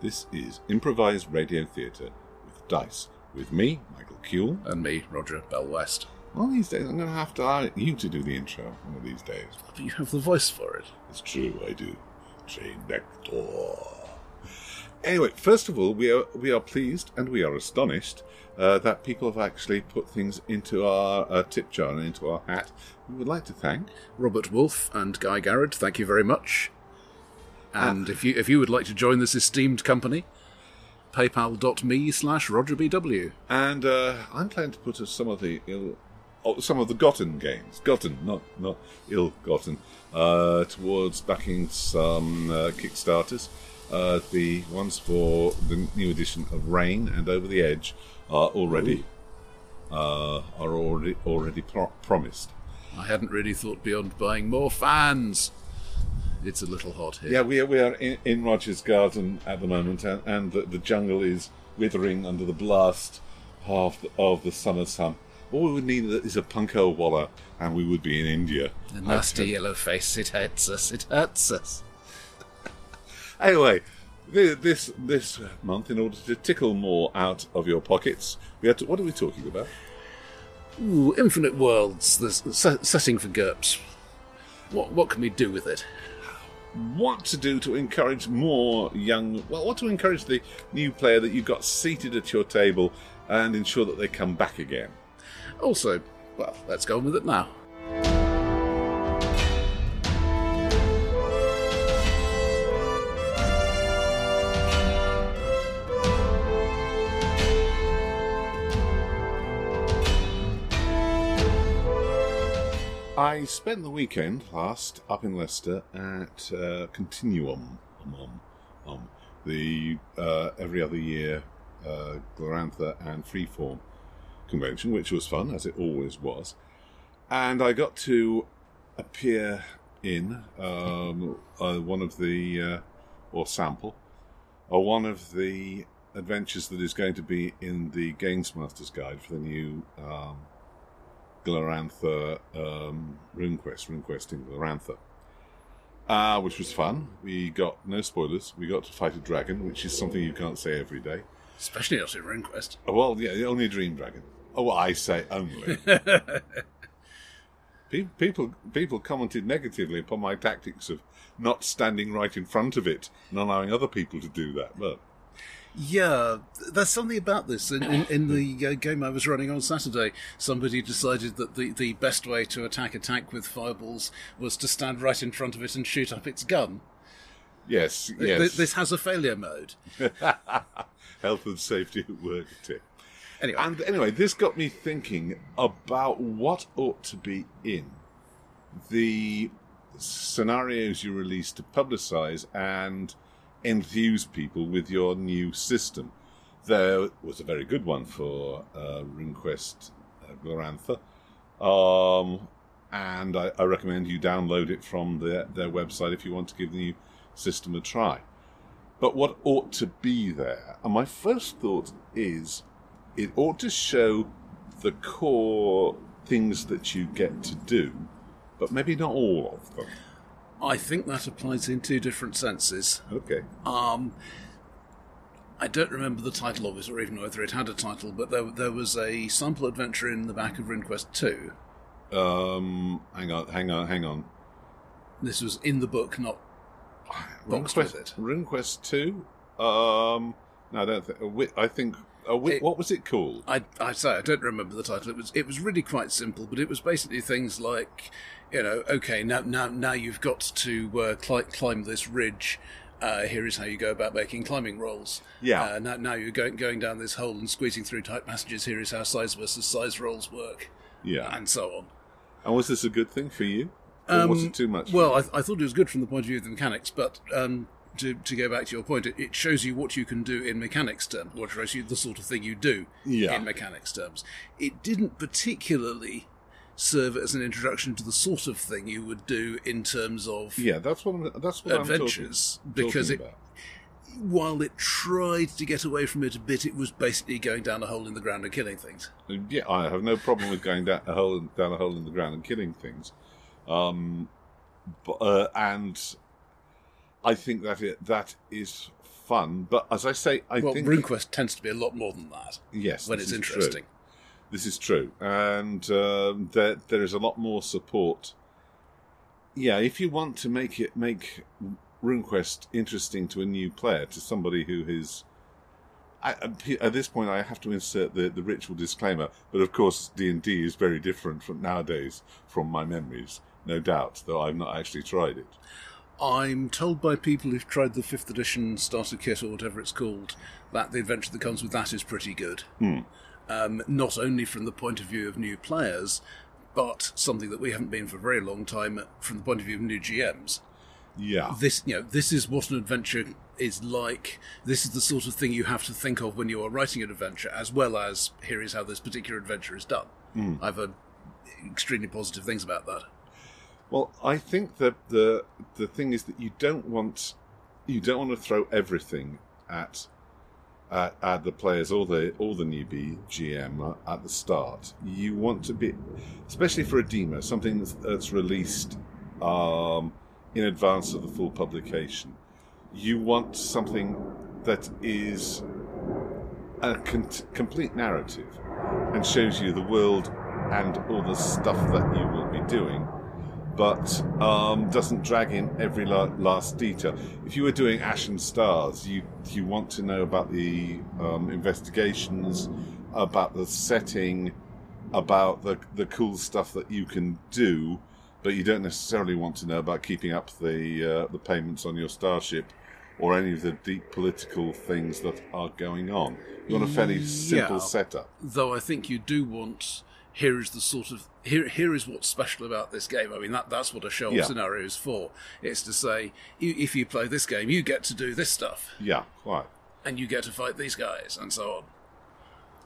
This is improvised radio theatre with dice. With me, Michael Cule. And me, Roger Bell West. One of these days, I'm going to have to hire you to do the intro. One of these days. But you have the voice for it. It's true, I do. Jane Nectar. Anyway, first of all, we are we are pleased and we are astonished uh, that people have actually put things into our uh, tip jar and into our hat. We would like to thank Robert Wolfe and Guy Garrett, thank you very much. And if you if you would like to join this esteemed company, paypal.me slash rogerbw. And uh, I'm planning to put some of the ill, oh, some of the gotten gains, gotten, not not ill-gotten, uh, towards backing some uh, Kickstarters. Uh, the ones for the new edition of Rain and Over the Edge are already uh, are already already pro- promised. I hadn't really thought beyond buying more fans. It's a little hot here. Yeah, we are, we are in, in Roger's garden at the moment, and, and the, the jungle is withering under the blast of the, of the summer sun. All we would need is a punkah wallah, and we would be in India. The nasty yellow face, it hurts us, it hurts us. Anyway, this this month, in order to tickle more out of your pockets, we had to. What are we talking about? Ooh, Infinite Worlds, the s- setting for GURPS. What, what can we do with it? What to do to encourage more young? Well, what to encourage the new player that you've got seated at your table and ensure that they come back again. Also, well, let's go on with it now. I spent the weekend last up in Leicester at uh, Continuum, um, um, um, the uh, every other year uh, Glorantha and Freeform convention, which was fun as it always was. And I got to appear in um, uh, one of the uh, or sample or one of the adventures that is going to be in the Games Master's Guide for the new um, Glorantha um, RuneQuest, RuneQuest in Glorantha, uh, which was fun. We got no spoilers. We got to fight a dragon, which is something you can't say every day. Especially not in RuneQuest. Oh, well, yeah, only a dream dragon. Oh, well, I say only. Pe- people people commented negatively upon my tactics of not standing right in front of it and allowing other people to do that. But Yeah, there's something about this. In, in, in the uh, game I was running on Saturday, somebody decided that the, the best way to attack a tank with fireballs was to stand right in front of it and shoot up its gun. yes, Th- yes, This has a failure mode. health and safety at work tip. Anyway, And anyway, this got me thinking about what ought to be in the scenarios you release to publicize and enthuse people with your new system. There was a very good one for uh, RuneQuest uh, Glorantha, um, and I, I recommend you download it from their, their website if you want to give the new system a try. But what ought to be there? And my first thought is it ought to show the core things that you get to do, but maybe not all of them. I think that applies in two different senses. Okay. Um, I don't remember the title of it or even whether it had a title, but there, there was a sample adventure in the back of RuneQuest 2. Um, hang on, hang on, hang on. This was in the book, not boxed with RuneQuest, it. RuneQuest 2? Um, no, I don't think. I think. It- what was it called? I, I say I don't remember the title. It was it was really quite simple, but it was basically things like, you know, okay, now now now you've got to uh, cli- climb this ridge. Uh, here is how you go about making climbing rolls. Yeah. Uh, now, now you're going going down this hole and squeezing through tight passages. Here is how size versus size rolls work, Yeah. and so on. And was this a good thing for you? Or was it too much? Um, Well? I, I thought it was good from the point of view of the mechanics, but um, to, to go back to your point, it, it shows you what you can do in mechanics terms, or shows you the sort of thing you do Yeah. in mechanics terms. It didn't particularly serve as an introduction to the sort of thing you would do in terms of yeah, that's what I'm, that's what adventures, I'm talking, because talking it- while it tried to get away from it a bit, it was basically going down a hole in the ground and killing things. Yeah, I have no problem with going down a hole down a hole in the ground and killing things. Um, but, uh, and I think that it, that is fun. But as I say, I think well, think RuneQuest tends to be a lot more than that yes, when it's interesting. true. This is true, and um, there there is a lot more support. Yeah, if you want to make it make RuneQuest interesting to a new player, to somebody who is at, at this point, I have to insert the, the ritual disclaimer. But of course, D and D is very different from nowadays from my memories, no doubt. Though I've not actually tried it. I'm told by people who've tried the fifth edition starter kit or whatever it's called that the adventure that comes with that is pretty good. Um, not only from the point of view of new players, but something that we haven't been for a very long time from the point of view of new GMs. Yeah, This, you know, this is what an adventure is like. This is the sort of thing you have to think of when you are writing an adventure, as well as here is how this particular adventure is done. I've heard extremely positive things about that. Well, I think that the the thing is that you don't want you don't want to throw everything at at the players or the or the newbie GM at the start. You want to be, especially for a demo, something that's, that's released um, in advance of the full publication. You want something that is a con- complete narrative and shows you the world and all the stuff that you will be doing but um, doesn't drag in every la- last detail. If you were doing Ashen Stars, you you want to know about the um, investigations, about the setting, about the the cool stuff that you can do, but you don't necessarily want to know about keeping up the uh, the payments on your starship. Or any of the deep political things that are going on. You want a fairly simple Yeah. setup. though I think you do want here is the sort of here here is what's special about this game. I mean that that's what a show Yeah. scenario is for. It's to say you, if you play this game, you get to do this stuff, Yeah, quite. and you get to fight these guys, and so on.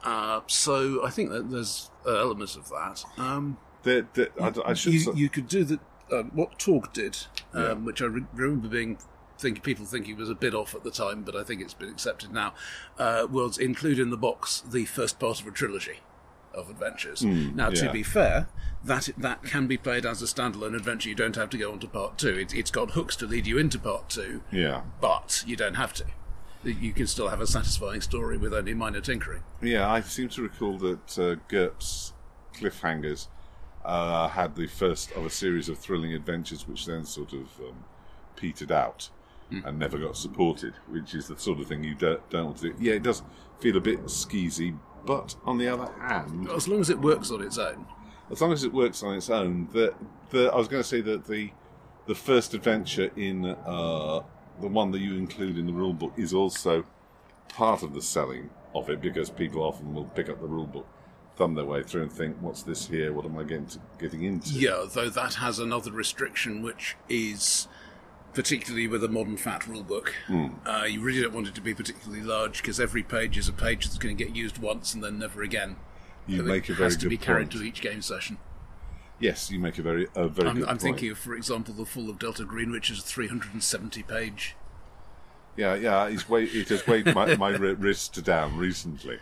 Uh, so I think that there's uh, elements of that. Um, The, the, I, I should you, you could do the um, what Torg did, um, Yeah. which I re- remember being think people thinking was a bit off at the time, but I think it's been accepted now. Uh, was include in the box the first part of a trilogy of adventures. now, to Hmm, be fair, that that can be played as a standalone adventure. You don't have to go on to part two. It, it's got hooks to lead you into part two, yeah. but you don't have to. You can still have a satisfying story with only minor tinkering. Yeah, I seem to recall that uh, GURPS Cliffhangers uh, had the first of a series of thrilling adventures, which then sort of um, petered out and never got supported, which is the sort of thing you don't, don't want to do. Yeah, it does feel a bit skeezy, but on the other hand, As long as it works on its own. as long as it works on its own, the, the I was going to say that the the first adventure in uh, the one that you include in the rule book is also part of the selling of it because people often will pick up the rule book, thumb their way through, and think, "What's this here? What am I getting to, getting into?" Yeah, though that has another restriction, which is particularly with a modern fat rulebook. Uh, you really don't want it to be particularly large because every page is a page that's going to get used once and then never again. you So make it a very has to be carried point. to each game session. Yes, you make a very a very I'm, good I'm point. thinking of, for example, the Fall of Delta Green, which is a 370 page. Yeah, yeah, it's weighed, it has weighed my, my wrist down recently.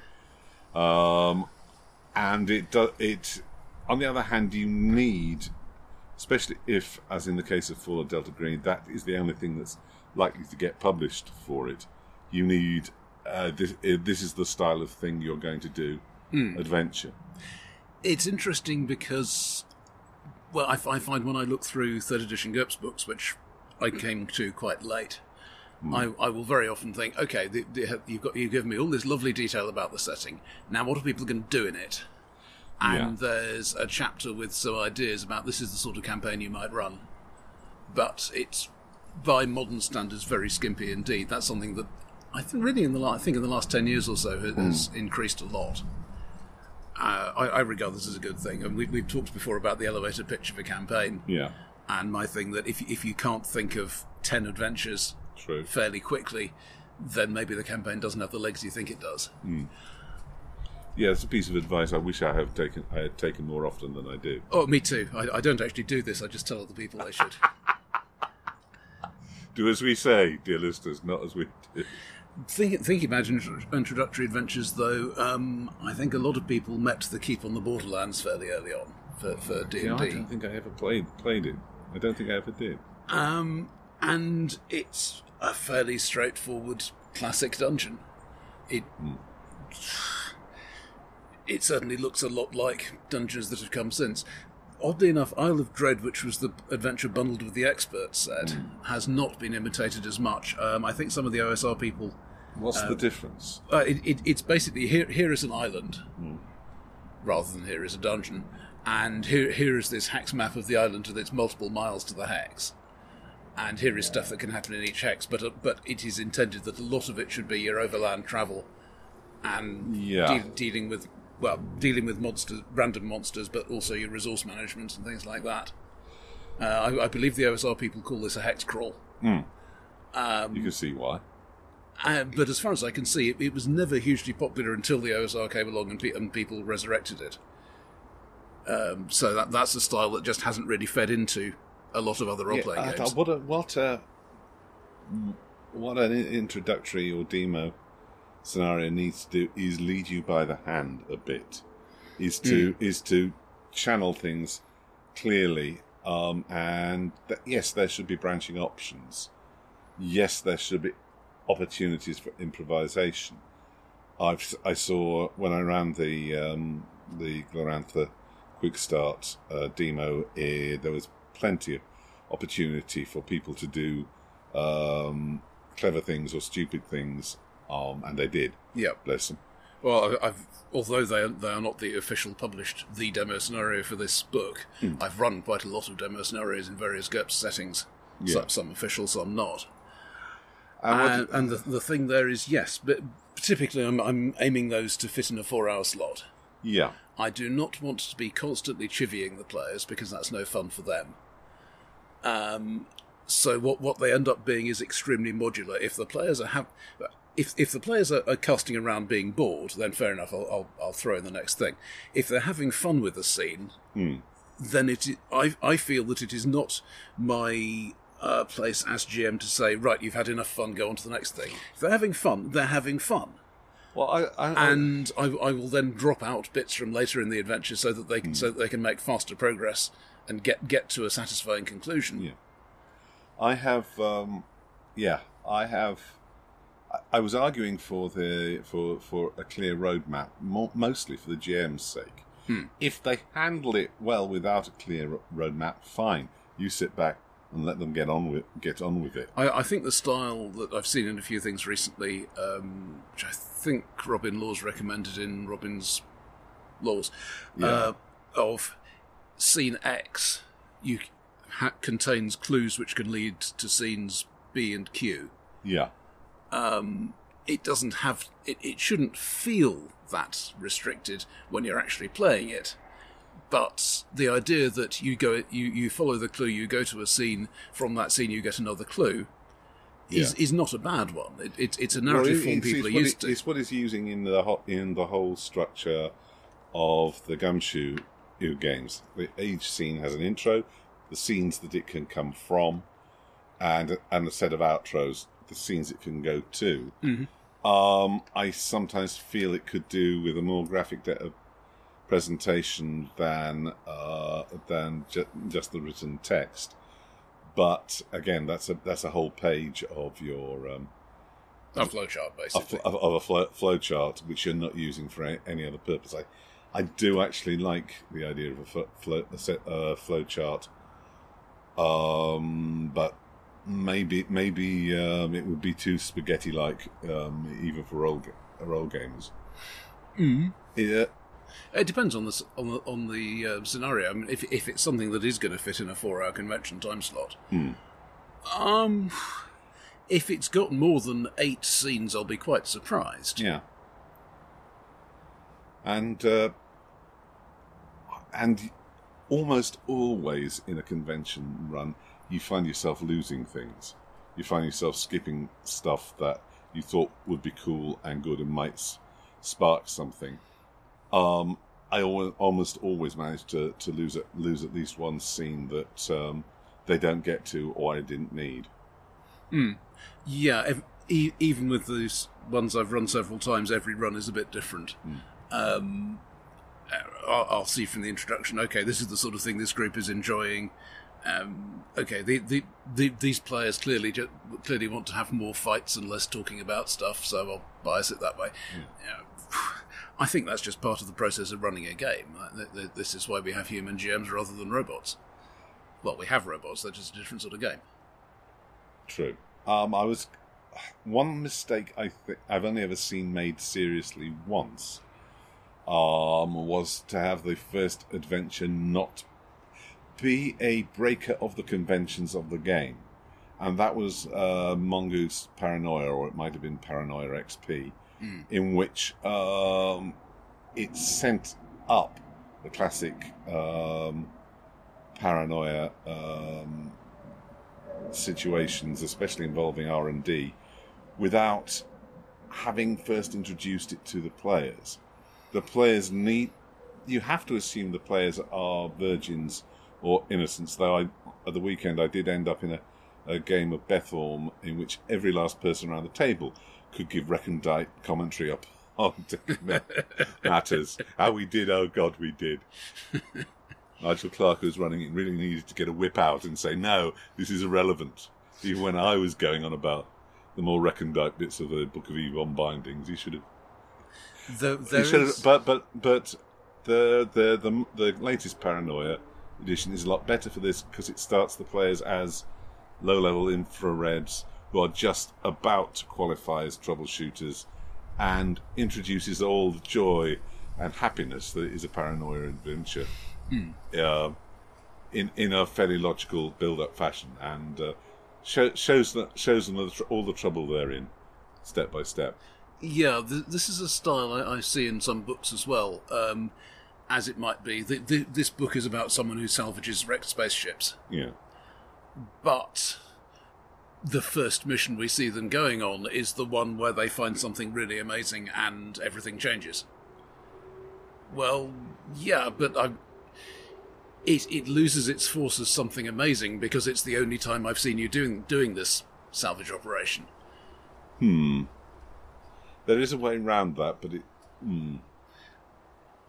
Um, and it do, it. On the other hand, you need, especially if, as in the case of Fall of Delta Green, that is the only thing that's likely to get published for it. You need uh, this. uh, This is the style of thing you're going to do. Adventure. It's interesting because, well, I, I find when I look through third edition GURPS books, which I came to quite late, I, I will very often think, okay, the, the, you've got you give me all this lovely detail about the setting. Now, what are people going to do in it? And there's a chapter with some ideas about this is the sort of campaign you might run, but it's by modern standards very skimpy indeed. That's something that I think really in the la- I think in the last ten years or so has, has increased a lot. Uh, I, I regard this as a good thing, and we, we've talked before about the elevator pitch of a campaign, Yeah, and my thing that if if you can't think of ten adventures true. fairly quickly, then maybe the campaign doesn't have the legs you think it does. Yeah, it's a piece of advice I wish I have taken. I had taken more often than I do. Oh, me too. I, I don't actually do this. I just tell other people they should. Do as we say, dear listeners, not as we do. Think, thinking about introductory adventures, though, um, I think a lot of people met the Keep on the Borderlands fairly early on for, for D Yeah, I don't think I ever played played it. I don't think I ever did. Um, and it's a fairly straightforward classic dungeon. It it certainly looks a lot like dungeons that have come since. Oddly enough, Isle of Dread, which was the adventure bundled with the expert set, has not been imitated as much. Um, I think some of the OSR people What's the difference? uh, it, it, it's basically here. Here is an island, rather than here is a dungeon, and here here is this hex map of the island with its multiple miles to the hex, and here is stuff that can happen in each hex. But uh, but it is intended that a lot of it should be your overland travel, and Yeah. deal- dealing with well dealing with monsters, random monsters, but also your resource management and things like that. Uh, I, I believe the OSR people call this a hex crawl. you can see why. Uh, but as far as I can see, it, it was never hugely popular until the OSR came along and, pe- and people resurrected it. Um, so that that's a style that just hasn't really fed into a lot of other role playing uh, games. What a what a what an introductory or demo scenario needs to do is lead you by the hand a bit. Is to is to channel things clearly, um, and that, yes, there should be branching options. Yes, there should be opportunities for improvisation. I've I saw when I ran the um, the Glorantha quick start uh, demo, eh, there was plenty of opportunity for people to do um, clever things or stupid things, um, and they did. yeah. Bless them. Well, I've although they are, they are not the official published the demo scenario for this book, Hmm. I've run quite a lot of demo scenarios in various GURPS settings. Yeah. Some, some official, some not. And And, and the, the thing there is, yes, but typically I'm, I'm aiming those to fit in a four-hour slot. yeah, I do not want to be constantly chivying the players because that's no fun for them. Um, so what what they end up being is extremely modular. If the players are have, if if the players are, are casting around being bored, then fair enough. I'll, I'll I'll throw in the next thing. If they're having fun with the scene, then it I I feel that it is not my uh, place as GM to say right. You've had enough fun. Go on to the next thing. If they're having fun, they're having fun well, I, I, I and I, I will then drop out bits from later in the adventure so that they can so that they can make faster progress and get get to a satisfying conclusion. Yeah. I have, um, yeah, I have. I- was arguing for the for for a clear roadmap, mo- mostly for the GM's sake. If they handle it well without a clear roadmap, fine. You sit back and let them get on with get on with it. I, I think the style that I've seen in a few things recently, um, which I think Robin Laws recommended in Robin's Laws, uh, of scene X, you ha- contains clues which can lead to scenes B and Q. Yeah, Um, it doesn't have it, it shouldn't feel that restricted when you're actually playing it but the idea that you go you, you follow the clue you go to a scene from that scene you get another clue is, Yeah. is not a bad one it, it, it's a Well, narrative it- form it's, people it's are used it- to It's what it's using in the ho- in the whole structure of the Gumshoe games. The- Each scene has an intro, the scenes that it can come from, and and a set of outros, the scenes it can go to. Um, I sometimes feel it could do with a more graphic de- presentation than uh, than ju- just the written text. But again, that's a that's a whole page of your um, a flowchart basically of, of a flow, flow chart which you're not using for any other purpose. I, I do actually like the idea of a flo- flow, a uh, flow chart, um, but maybe maybe um, it would be too spaghetti like um, even for role role gamers. Mm. Yeah, it depends on the on the, on the uh, scenario. I mean, if, if it's something that is going to fit in a four hour convention time slot. Um if it's got more than eight scenes I'll be quite surprised. Yeah, and uh, and almost always in a convention run, you find yourself losing things. You find yourself skipping stuff that you thought would be cool and good and might spark something. Um, I al- almost always manage to, to lose at, lose at least one scene that um, they don't get to or I didn't need. Yeah, ev- e- even with those ones I've run several times, every run is a bit different. Um, I'll, I'll see from the introduction. Okay, this is the sort of thing this group is enjoying. Um, okay, the, the, the, these players clearly clearly want to have more fights and less talking about stuff, so I'll bias it that way. Yeah, I think that's just part of the process of running a game. Th- th- This is why we have human GMs rather than robots. Well, we have robots; they're just a different sort of game. True. Um, I was one mistake I think I've only ever seen made seriously once. Um, was to have the first adventure not be a breaker of the conventions of the game, and that was uh, Mongoose Paranoia, or it might have been Paranoia XP, in which um, it sent up the classic um, Paranoia. Um, situations, especially involving R and D, without having first introduced it to the players. The players need. You have to assume the players are virgins or innocence. Though I, at the weekend, I did end up in a, a game of Bethorm in which every last person around the table could give recondite commentary up on matters. How we did, oh God, we did. Nigel Clark, was running it, really needed to get a whip out and say, no, this is irrelevant. Even when I was going on about the more recondite bits of the Book of Ebon bindings, he should have. Though He should have but, but, but the, the, the, the latest Paranoia edition is a lot better for this because it starts the players as low level infrareds who are just about to qualify as troubleshooters and introduces all the joy and happiness that is a paranoia adventure uh, in in a fairly logical build up fashion and uh, show, shows that shows them the tr- all the trouble they're in step by step. Yeah, th- this is a style I, I see in some books as well. Um, as it might be, th- th- this book is about someone who salvages wrecked spaceships, Yeah, but the first mission we see them going on is the one where they find something really amazing and everything changes. Well, yeah, but I. It, it loses its force as something amazing because it's the only time I've seen you doing doing this salvage operation. Hmm. There is a way around that, but it. Hmm.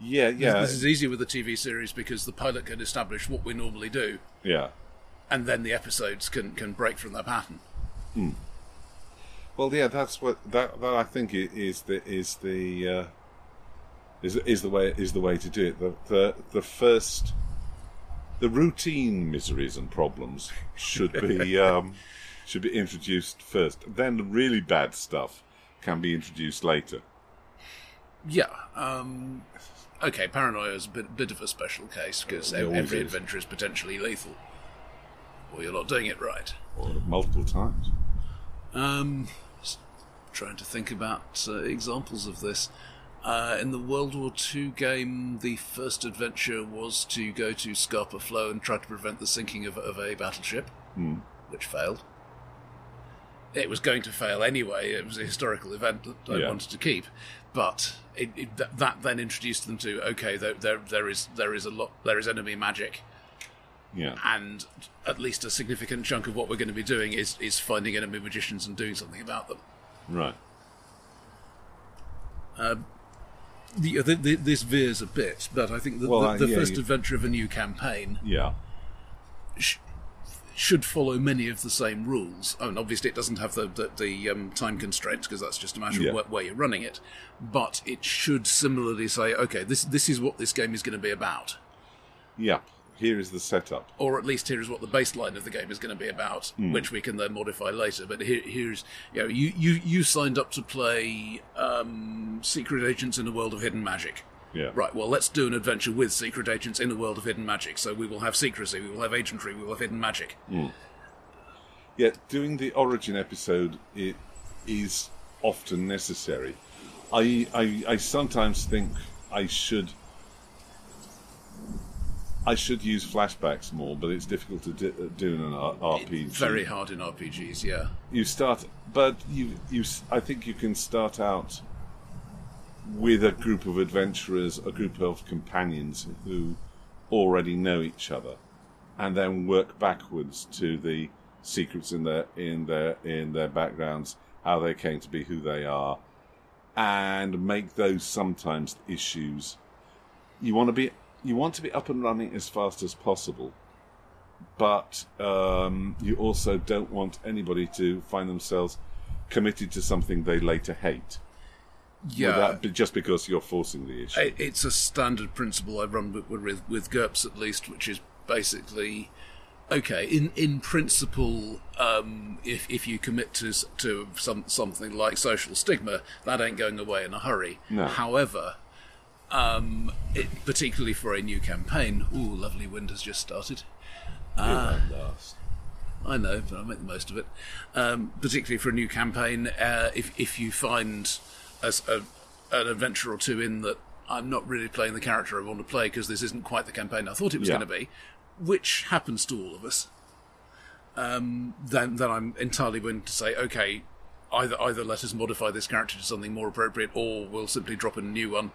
Yeah, yeah, This is easier with the TV series because the pilot can establish what we normally do, yeah. and then the episodes can, can break from that pattern. Well, yeah, that's what that that I think is the is the uh, is is the way is the way to do it. The the the first the routine miseries and problems should be um, should be introduced first. Then the really bad stuff can be introduced later. Yeah. Um, okay, paranoia is a bit, bit of a special case because every is. adventure is potentially lethal, or you're not doing it right. Or multiple times. Um, trying to think about uh, examples of this. Uh, in the World War II game, the first adventure was to go to Scapa Flow and try to prevent the sinking of, of a battleship, which failed. It was going to fail anyway. It was a historical event that I Yeah. wanted to keep, but it, it, that, then introduced them to okay, there, there, there is there is a lot there is enemy magic, Yeah, and at least a significant chunk of what we're going to be doing is is finding enemy magicians and doing something about them. right. The, the, the, this veers a bit, but I think the, Well, the, uh, yeah, first you- adventure of a new campaign Yeah, sh- should follow many of the same rules. I mean, obviously, it doesn't have the the, the um, time constraints because that's just a matter Yeah. of where, where you're running it. But it should similarly say, okay, this this is what this game is going to be about, yeah. Here is the setup. or at least here is what the baseline of the game is going to be about, Hmm. which we can then modify later. But here, here's you know, you, you you signed up to play um, Secret Agents in a World of Hidden Magic. Yeah, Right, well, let's do an adventure with secret agents in a world of hidden magic. So we will have secrecy, we will have agentry, we will have hidden magic. Hmm. Yeah, doing the origin episode it is often necessary. I, I I sometimes think I should I should use flashbacks more, but it's difficult to do, uh, do in an RPG. Very hard in RPGs, yeah. You start, but you you I think you can start out with a group of adventurers, a group of companions who already know each other, and then work backwards to the secrets in their in their in their backgrounds, how they came to be who they are, and make those sometimes issues. You want to be you want to be up and running as fast as possible, but um, you also don't want anybody to find themselves committed to something they later hate. Yeah, just because you're forcing the issue. it's a standard principle I run with, with GURPS at least, which is basically okay. In in principle, um, if if you commit to to some something like social stigma, that ain't going away in a hurry. No. However, um, it, particularly for a new campaign, ooh, lovely wind has just started. Last. I know, but I'll make the most of it. Um, particularly for a new campaign, uh, if if you find as a, an adventure or two in that I'm not really playing the character I want to play because this isn't quite the campaign I thought it was Yeah. going to be, which happens to all of us, um, then then I'm entirely willing to say, okay, either either let us modify this character to something more appropriate, or we'll simply drop a new one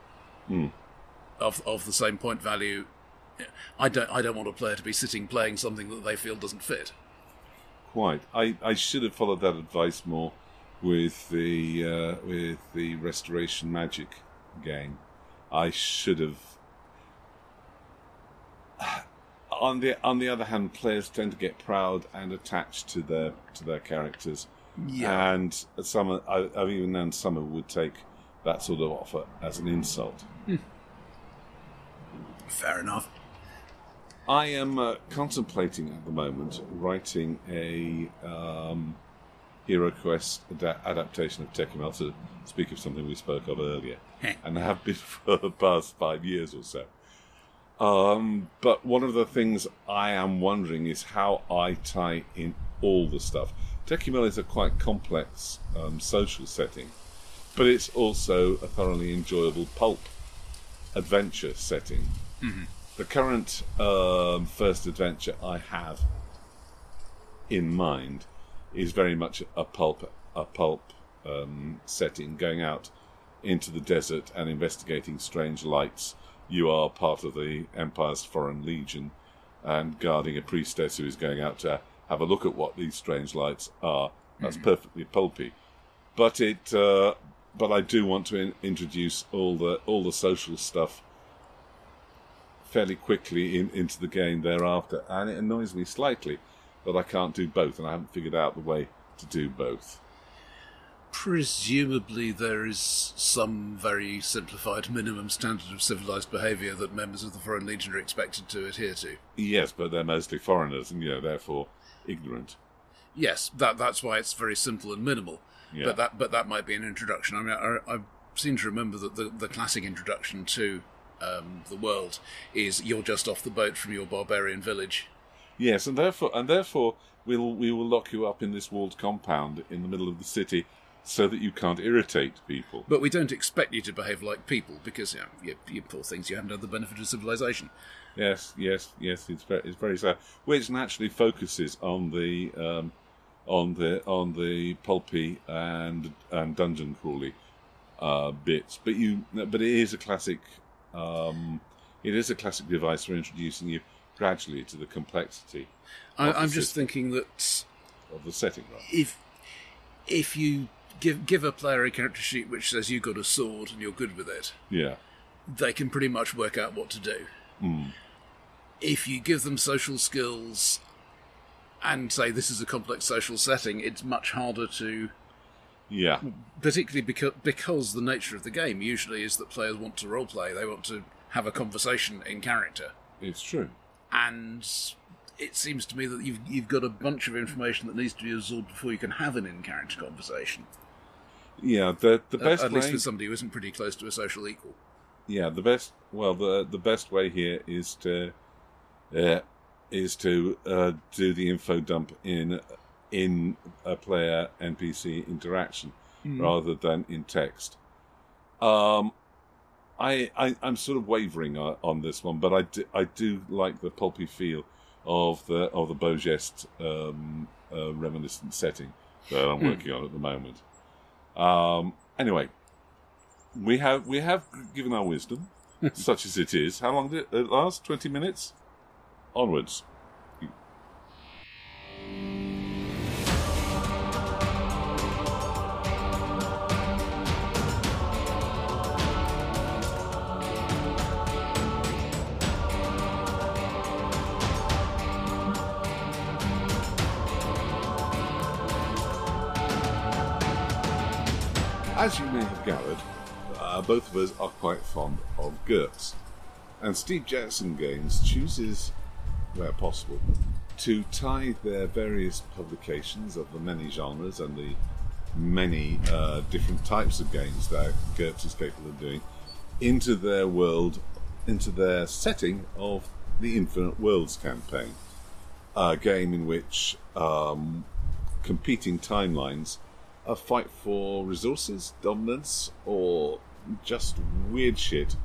of of the same point value. I don't I don't want a player to be sitting playing something that they feel doesn't fit. Quite. I, I should have followed that advice more with the uh, with the Restoration Magic game. I should have. On the on the other hand, players tend to get proud and attached to their to their characters, Yeah. and some I, I've even known some would take that sort of offer as an insult. Fair enough. I am uh, contemplating at the moment writing a um, Hero Quest ada- adaptation of Tekumel to speak of something we spoke of earlier, and have been for the past five years or so. Um, but one of the things I am wondering is how I tie in all the stuff. Tekumel is a quite complex um, social setting, but it's also a thoroughly enjoyable pulp adventure setting. The current um, first adventure I have in mind is very much a pulp a pulp um, setting, going out into the desert and investigating strange lights. You are part of the Empire's Foreign Legion and guarding a priestess who is going out to have a look at what these strange lights are. That's perfectly pulpy, but it. Uh, but I do want to in- introduce all the all the social stuff fairly quickly in, into the game thereafter, and it annoys me slightly that I can't do both, and I haven't figured out the way to do both. Presumably, there is some very simplified minimum standard of civilized behaviour that members of the Foreign Legion are expected to adhere to. Yes, but they're mostly foreigners, and you know, therefore ignorant. Yes, that that's why it's very simple and minimal. Yeah. But that but that might be an introduction. I mean, I, I seem to remember that the, the classic introduction to um, the world is you're just off the boat from your barbarian village. Yes, and therefore, and therefore, we'll we will lock you up in this walled compound in the middle of the city, so that you can't irritate people. But we don't expect you to behave like people because you, know, you, you poor things, you haven't had the benefit of civilization. Yes, yes, yes. It's very, it's very sad. Which naturally focuses on the um, on the on the pulpy and and dungeon crawly uh, bits. But you, but it is a classic. Um, it is a classic device for introducing you gradually to the complexity I, I'm just thinking that of the setting. Right? if if you give give a player a character sheet which says you got a sword and you're good with it, Yeah, they can pretty much work out what to do. Hmm. If you give them social skills and say this is a complex social setting, it's much harder to, yeah, particularly because because the nature of the game usually is that players want to roleplay, they want to have a conversation in character, it's true. And it seems to me that you've you've got a bunch of information that needs to be absorbed before you can have an in character conversation. Yeah, the the At- best at least way. with somebody who isn't pretty close to a social equal. Yeah, the best. Well, the the best way here is to uh, is to uh, do the info dump in in a player NPC interaction rather than in text. Um, I, I I'm sort of wavering on, on this one, but I do, I do like the pulpy feel of the of the Bogest um, uh, reminiscent setting that I'm working on at the moment. Um, anyway, we have we have given our wisdom, such as it is. How long did it last? Twenty minutes. Onwards. As you may have gathered, uh, both of us are quite fond of GURPS. And Steve Jackson Games chooses, where possible, to tie their various publications of the many genres and the many uh, different types of games that GURPS is capable of doing into their world, into their setting of the Infinite Worlds campaign. A game in which um, competing timelines uh, fight for resources, dominance, or just weird shit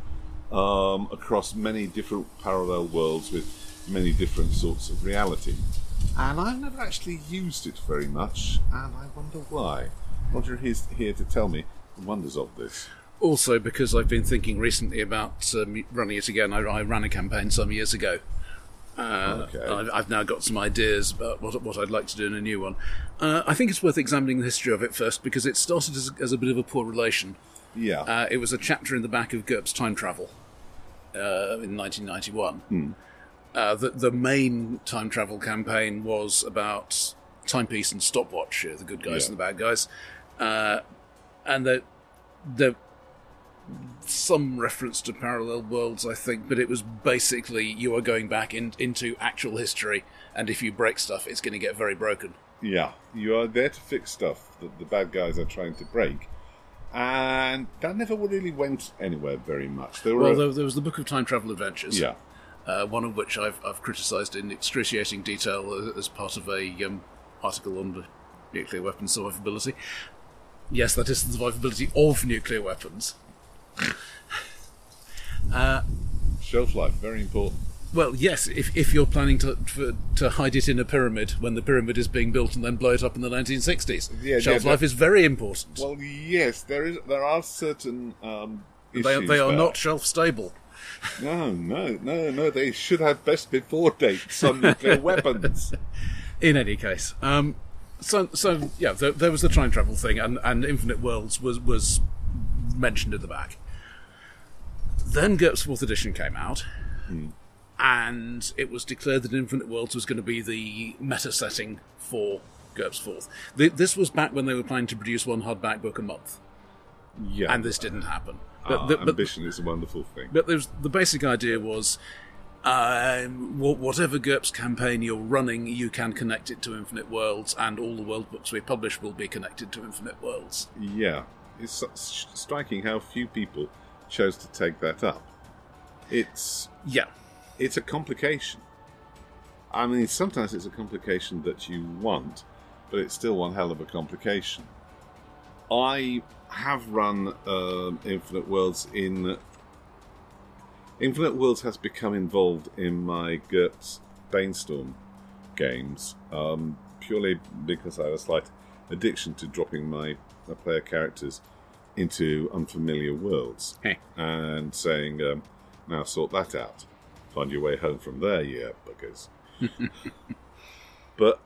um, across many different parallel worlds with many different sorts of reality. And I've never actually used it very much, and I wonder why. Roger is here to tell me the wonders of this. Also, because I've been thinking recently about um, running it again. I, I ran a campaign some years ago. Uh, Okay. I've, I've now got some ideas about what, what I'd like to do in a new one. Uh, I think it's worth examining the history of it first because it started as, as a bit of a poor relation. Yeah. Uh, it was a chapter in the back of GURPS Time Travel uh, in 1991. Uh, the, the main time travel campaign was about timepiece and stopwatch, uh, the good guys Yeah. and the bad guys. Uh, and the, the some reference to parallel worlds, I think, but it was basically you are going back in, into actual history, and if you break stuff, it's going to get very broken. Yeah, you are there to fix stuff that the bad guys are trying to break, and that never really went anywhere very much. There Well, there, there was the Book of Time Travel Adventures. yeah, uh, one of which I've, I've criticised in excruciating detail as part of a um, article on the nuclear weapons survivability. Yes, that is the survivability of nuclear weapons. Shelf life very important. Well, yes, if, if you're planning to, for, to hide it in a pyramid when the pyramid is being built and then blow it up in the 1960s, Yeah, shelf yeah, life is very important. Well, yes, there is. There are certain um, issues. they, they are not shelf stable. No, no, no, no. They should have best before dates on nuclear weapons. In any case, um, so so yeah, there, there was the time travel thing, and, and Infinite Worlds was was mentioned at the back. Then GURPS Fourth Edition came out, and it was declared that Infinite Worlds was going to be the meta setting for GURPS Fourth. Th- This was back when they were planning to produce one hardback book a month, Yeah, and this didn't happen. Ah, the- but, ambition is a wonderful thing. but there's the basic idea was um, whatever GURPS campaign you're running, you can connect it to Infinite Worlds, and all the world books we publish will be connected to Infinite Worlds. Yeah, it's striking how few people chose to take that up. It's Yeah, it's a complication. I mean, sometimes it's a complication that you want, but it's still one hell of a complication. I have run um, Infinite Worlds in. Infinite Worlds has become involved in my GURPS Banestorm games um, purely because I have a slight addiction to dropping my, my player characters into unfamiliar worlds Heh. and saying, um, now sort that out. Find your way home from there, yeah, buggers. but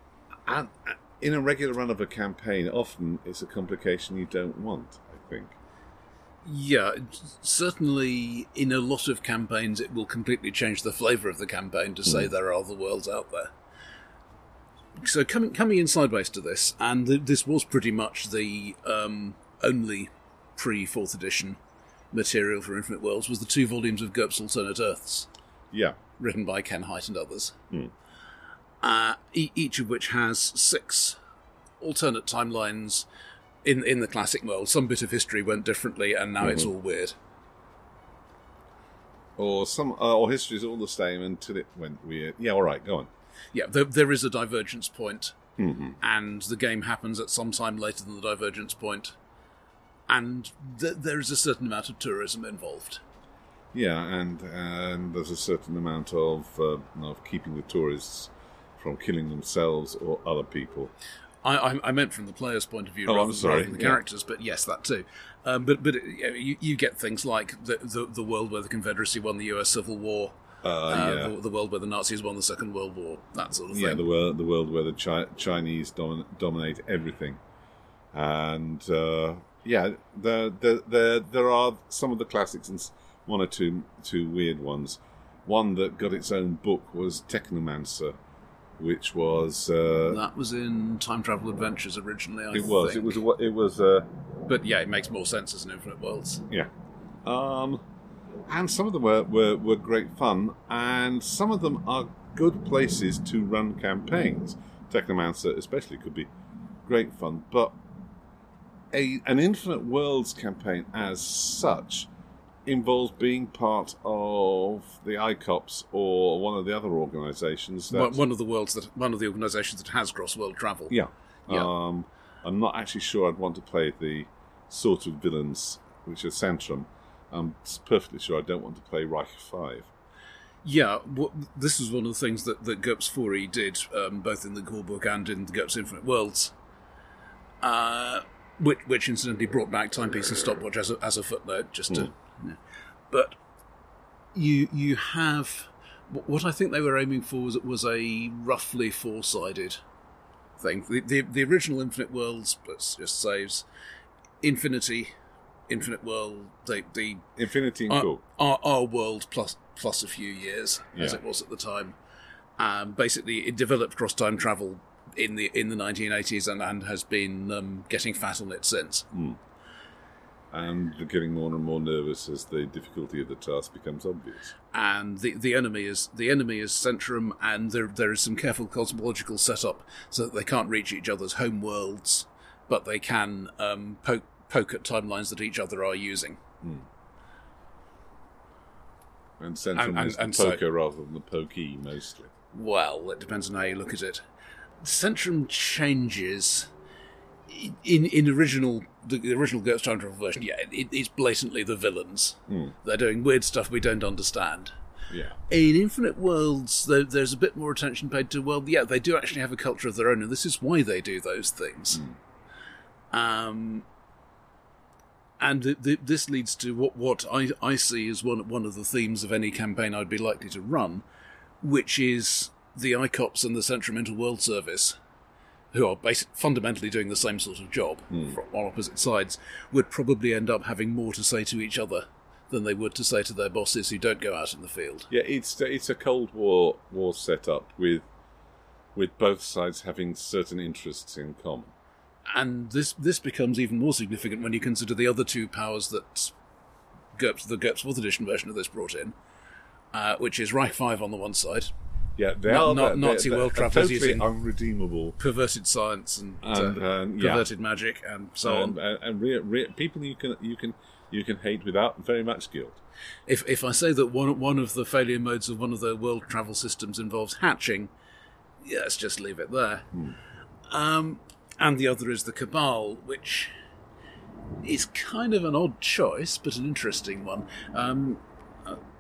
and, in a regular run of a campaign, often it's a complication you don't want, I think. yeah. Certainly, in a lot of campaigns, it will completely change the flavour of the campaign to say there are other worlds out there. So coming coming in sideways to this, and th- this was pretty much the um, only pre fourth edition material for Infinite Worlds was the two volumes of GURPS Alternate Earths. Yeah, written by Ken Hite and others, Hmm. uh, e- each of which has six alternate timelines in in the classic world. Some bit of history went differently, and now it's all weird. or some, uh, or history's all the same until it went weird. Yeah, all right, go on. Yeah, there, there is a divergence point, Mm-hmm. and the game happens at some time later than the divergence point, and th- there is a certain amount of tourism involved. Yeah, and and there's a certain amount of uh, of keeping the tourists from killing themselves or other people. I, I, I meant from the player's point of view, Oh, rather, I'm sorry, rather than the yeah. characters, but yes, that too. Um, but but you, you, you get things like the, the the world where the Confederacy won the U.S. Civil War, Uh, uh, yeah, the, the world where the Nazis won the Second World War, that sort of thing. yeah, the world, the world where the Chi- Chinese domin- dominate everything, and uh, yeah, there, there there there are some of the classics and one or two two weird ones. One that got its own book was Technomancer, which was uh, that was in Time Travel Adventures originally. I It was. think. It was. It was. Uh, but yeah, it makes more sense as an Infinite Worlds. Yeah. Um, and some of them were, were, were great fun, and some of them are good places to run campaigns. Technomancer, especially, could be great fun, but a an Infinite Worlds campaign as such involves being part of the ICOPS or one of the other organisations. that- One one of the worlds that one of the organisations that has cross world travel. Yeah. Yeah. Um, I'm not actually sure I'd want to play the sort of villains which are Centrum. I'm perfectly sure I don't want to play Reich 5. Yeah, this was one of the things that, that GURPS 4E did, um, both in the core book and in the GURPS Infinite Worlds, uh, which, which incidentally brought back Timepiece and Stopwatch as a, as a footnote, just to. yeah. But you you have what I think they were aiming for was, was a roughly four sided thing. The, the the original Infinite Worlds, it's just saves Infinity, Infinite World, the the Infinity our, Cool. our, our world plus plus a few years as it was at the time. Um, basically, it developed cross time travel in the in the 1980s and, and has been um, getting fat on it since. And getting more and more nervous as the difficulty of the task becomes obvious. And the, the enemy is the enemy is Centrum, and there there is some careful cosmological setup so that they can't reach each other's home worlds, but they can um, poke poke at timelines that each other are using. And Centrum And- and- is the and so- poker rather than the pokey, mostly. Well, it depends on how you look at it. Centrum changes in in original the, the original GURPS time travel version. Yeah, it, it's blatantly the villains. They're doing weird stuff we don't understand. Yeah. In Infinite Worlds, there, there's a bit more attention paid to. Well, yeah, they do actually have a culture of their own, and this is why they do those things. Um, and th- th- this leads to what what I, I see as one one of the themes of any campaign I'd be likely to run, which is the ICOPS and the Central Mental World Service, who are basic, fundamentally doing the same sort of job fro- on opposite sides, would probably end up having more to say to each other than they would to say to their bosses who don't go out in the field. Yeah, it's it's a Cold War war setup with with both sides having certain interests in common. And this this becomes even more significant when you consider the other two powers that GURPS, the GURPS Fourth Edition version of this brought in, uh, which is Reich Five on the one side, Yeah, they Not- are not Nazi they're- world travelers totally using- unredeemable. perverted science and, uh, And, um, yeah. perverted magic and so and, on. and, and re- re- people you can you can you can hate without very much guilt. If if I say that one one of the failure modes of one of the world travel systems involves hatching, yeah, let's just leave it there. Um, and the other is the Cabal, which is kind of an odd choice, but an interesting one. Um,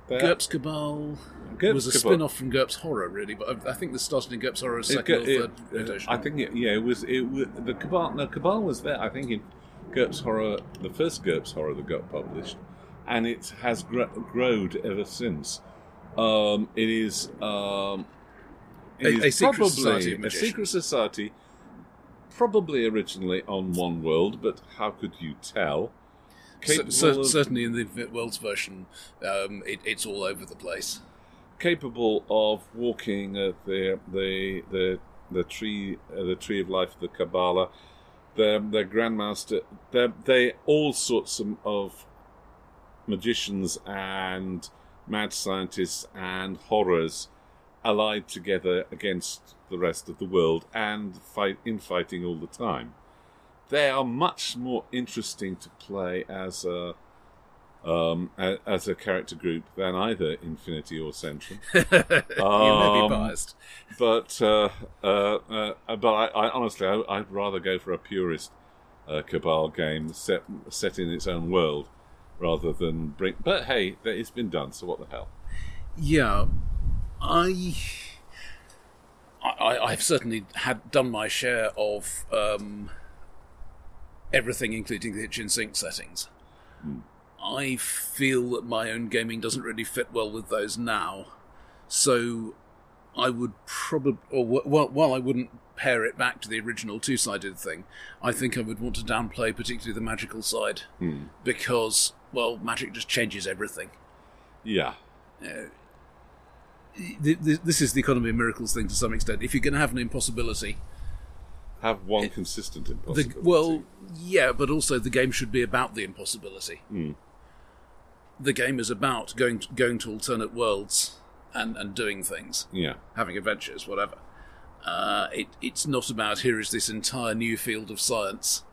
They're- GURPS Cabal GURPS was a Cabal- spin-off from GURPS Horror, really, but I, I think this started in GURPS Horror's It second go- or third uh, edition. I think it, yeah, it was it was the Cabal. No, Cabal was there. I think in GURPS Horror, the first GURPS Horror that got published, and it has gr- grown ever since. Um, it is um, it A- is a secret probably society a secret society, probably originally on one world, but how could you tell? Capable of- certainly in the Worlds version, um, it, it's all over the place. capable of walking uh, the the the the tree uh, the tree of life the Kabbalah, the the grandmaster, they they all sorts of, of magicians and mad scientists and horrors allied together against the rest of the world and fight infighting all the time. They are much more interesting to play as a um, a, as a character group than either Infinity or Centrum. you may Um, be biased. but uh, uh, uh, but I, I honestly I, I'd rather go for a purist uh, Cabal game set set in its own world rather than bring. But hey, it's been done, so what the hell? Yeah, I, I, I've certainly had done my share of um, everything, including the kitchen sink settings. Hmm. I feel that my own gaming doesn't really fit well with those now, so I would probably, or wh- while, I wouldn't pair it back to the original two-sided thing, I think I would want to downplay particularly the magical side hmm. because, well, magic just changes everything. Yeah, uh, th- this is the economy of miracles thing to some extent. If you're going to have an impossibility, have one consistent The, impossibility. well, yeah, but also the game should be about the impossibility. The game is about going going to alternate worlds and, and doing things, yeah, having adventures, whatever. Uh, it, it's not about here is this entire new field of science.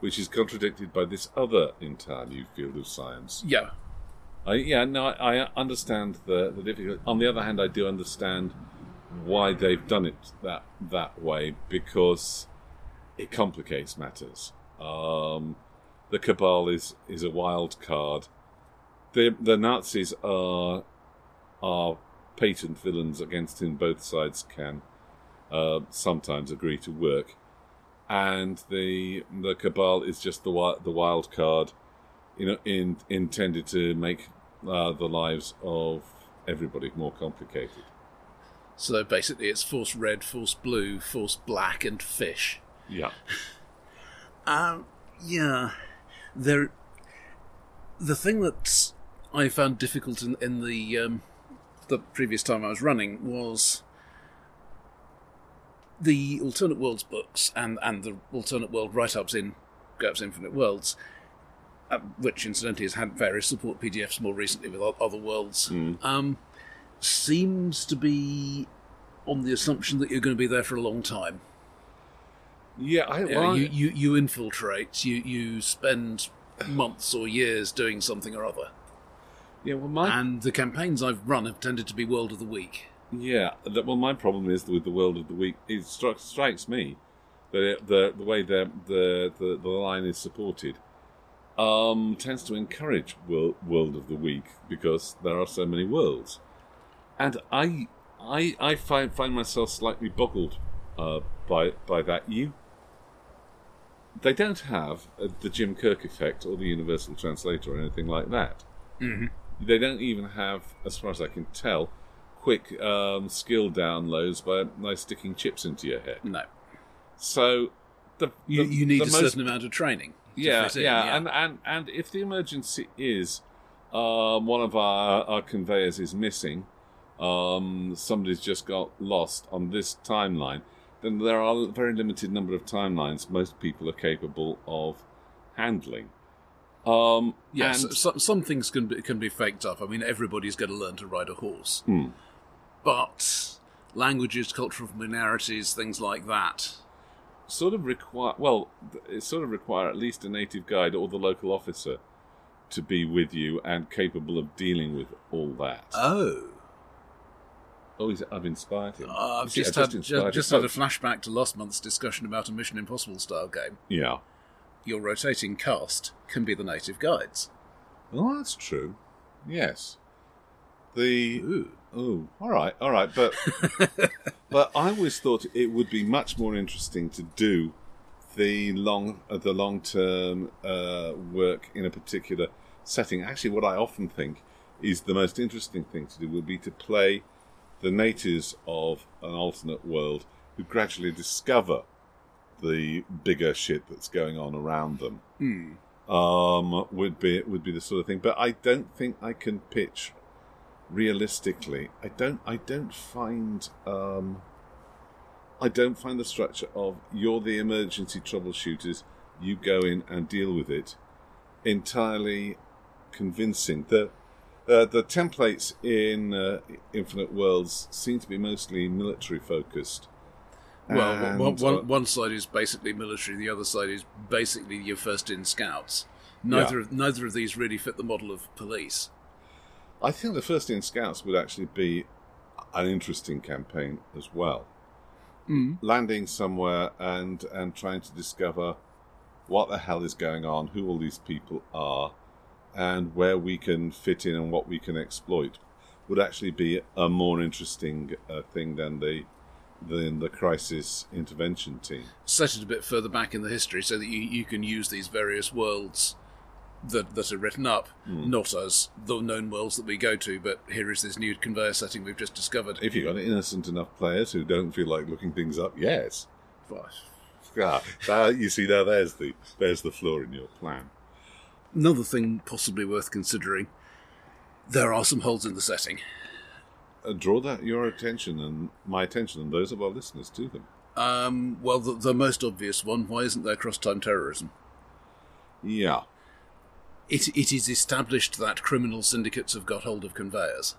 which is contradicted by this other entire new field of science. Yeah, I, yeah, no, I, I understand the the difficulty. On the other hand, I do understand why they've done it that that way because it complicates matters. Um, the cabal is is a wild card. The the Nazis are are patent villains against whom both sides can uh, sometimes agree to work, and the the cabal is just the the wild card, you know, in, intended to make uh, the lives of everybody more complicated. So basically it's force red, force blue, force black, and fish. Yeah, Um, yeah, there. The thing that I found difficult in, in the um, the previous time I was running was the alternate worlds books and and the alternate world write ups in GURPS Infinite Worlds, uh, which incidentally has had various support PDFs more recently with other worlds. Um, seems to be on the assumption that you're going to be there for a long time. yeah. I, Yeah, well, you, you, you infiltrate, you, you spend months or years doing something or other. yeah. Well, my And the campaigns I've run have tended to be World of the Week. Yeah, that, well, my problem is with the world of the week. It stri- strikes me that it, the the way the, the the the line is supported um, tends to encourage world, world of the week because there are so many worlds, and I I I find find myself slightly boggled uh, by by that. You they don't have uh, the Jim Kirk effect or the universal translator or anything like that. Mm-hmm. They don't even have, as far as I can tell, quick um, skill downloads by, by sticking chips into your head. No. So the, You, the- you need the a most- certain amount of training. yeah, in, yeah, and and and if the emergency is um, one of our, our conveyors is missing, um, somebody's just got lost on this timeline, then there are a very limited number of timelines most people are capable of handling. Um, Yes, and- some, some things can be, can be faked up. I mean, everybody's going to learn to ride a horse. Hmm. But languages, cultural familiarities, things like that. sort of require well it sort of require at least a native guide or the local officer to be with you and capable of dealing with all that Oh. Oh i've inspired him Uh, I've see, just, had, just, just had a flashback to last month's discussion about a Mission Impossible style game. yeah Your rotating cast can be the native guides. well that's true yes the Ooh. oh all right all right but but i always thought it would be much more interesting to do the long uh, the long term uh, work in a particular setting. Actually, what I often think is the most interesting thing to do would be to play the natives of an alternate world who gradually discover the bigger shit that's going on around them. Um, would be would be the sort of thing. But I don't think I can pitch realistically. I don't. I don't find. Um, I don't find the structure of you're the emergency troubleshooters, you go in and deal with it entirely convincing. The uh, the templates in uh, Infinite Worlds seem to be mostly military focused. Well, one, one, uh, one side is basically military, the other side is basically your first in scouts. Neither, Yeah. of, neither of these really fit the model of police. I think the first in Scouts would actually be an interesting campaign as well. Mm. Landing somewhere and and trying to discover what the hell is going on, who all these people are, and where we can fit in and what we can exploit would actually be a more interesting uh, thing than the than the crisis intervention team. Set it a bit further back in the history so that you, you can use these various worlds that, that are written up, Hmm. not as the known worlds that we go to, but here is this new conveyor setting we've just discovered. If you've got innocent enough players who don't feel like looking things up, yes. Ah, that, you see, now there's the there's the flaw in your plan. Another thing possibly worth considering there are some holes in the setting. Uh, draw that your attention and my attention and those of our listeners to them. Um, well, the, the most obvious one. Why isn't there cross-time terrorism? Yeah. It it is established that criminal syndicates have got hold of conveyors.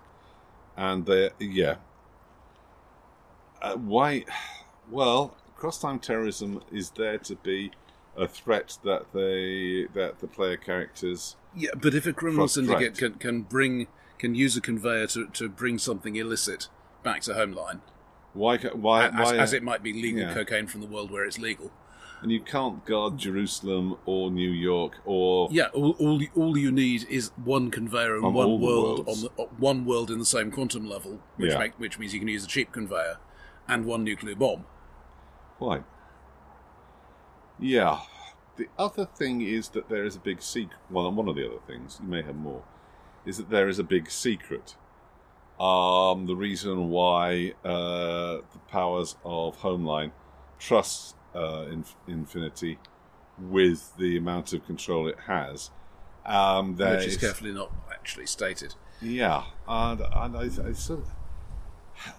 and they yeah. Uh, why? Well, cross-time terrorism is there to be a threat that they that the player characters. Yeah, but if a criminal syndicate can, can bring can use a conveyor to, to bring something illicit back to Homeline, Why? ca- Why? as, why as it might be legal yeah. cocaine from the world where it's legal. and you can't guard Jerusalem or New York or Yeah, all, all all you need is one conveyor and On one world on the, uh, one world in the same quantum level, which Yeah. make, which means you can use a cheap conveyor and one nuclear bomb. Why? Yeah. The other thing is that there is a big secret. Well, one of the other things, you may have more, is that there is a big secret. Um, the reason why uh, the powers of Homeline trust uh, Inf- Infinity with the amount of control it has. Um, which is is- carefully not actually stated. yeah, and, and I, I sort of,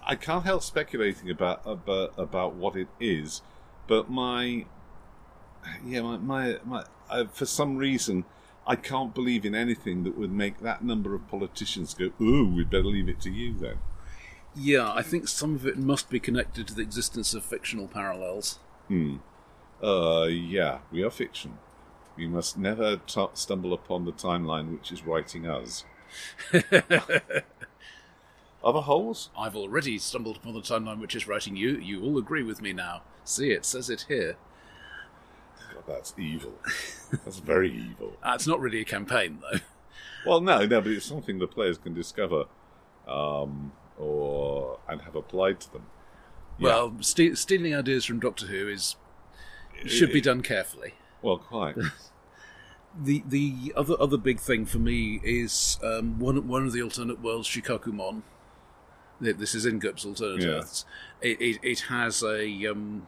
I can't help speculating about about about what it is, but my, yeah, my my, my uh, for some reason. I can't believe in anything that would make that number of politicians go, "Ooh, we'd better leave it to you then." Yeah, I think some of it must be connected to the existence of fictional parallels. Hmm. Uh, yeah, we are fiction. We must never t- stumble upon the timeline which is writing us. Other holes? I've already stumbled upon the timeline which is writing you. You all agree with me now. See, it says it here. God, that's evil. That's very evil. Uh, it's not really a campaign, though. Well, no, no, but it's something the players can discover, um, or and have applied to them. Yeah. Well, ste- stealing ideas from Doctor Who is should be done carefully. Well, quite. The the other other big thing for me is um, one one of the alternate worlds, Shikakumon. Th- This is in GURPS alternate Yeah. Earths. It, it it has a um,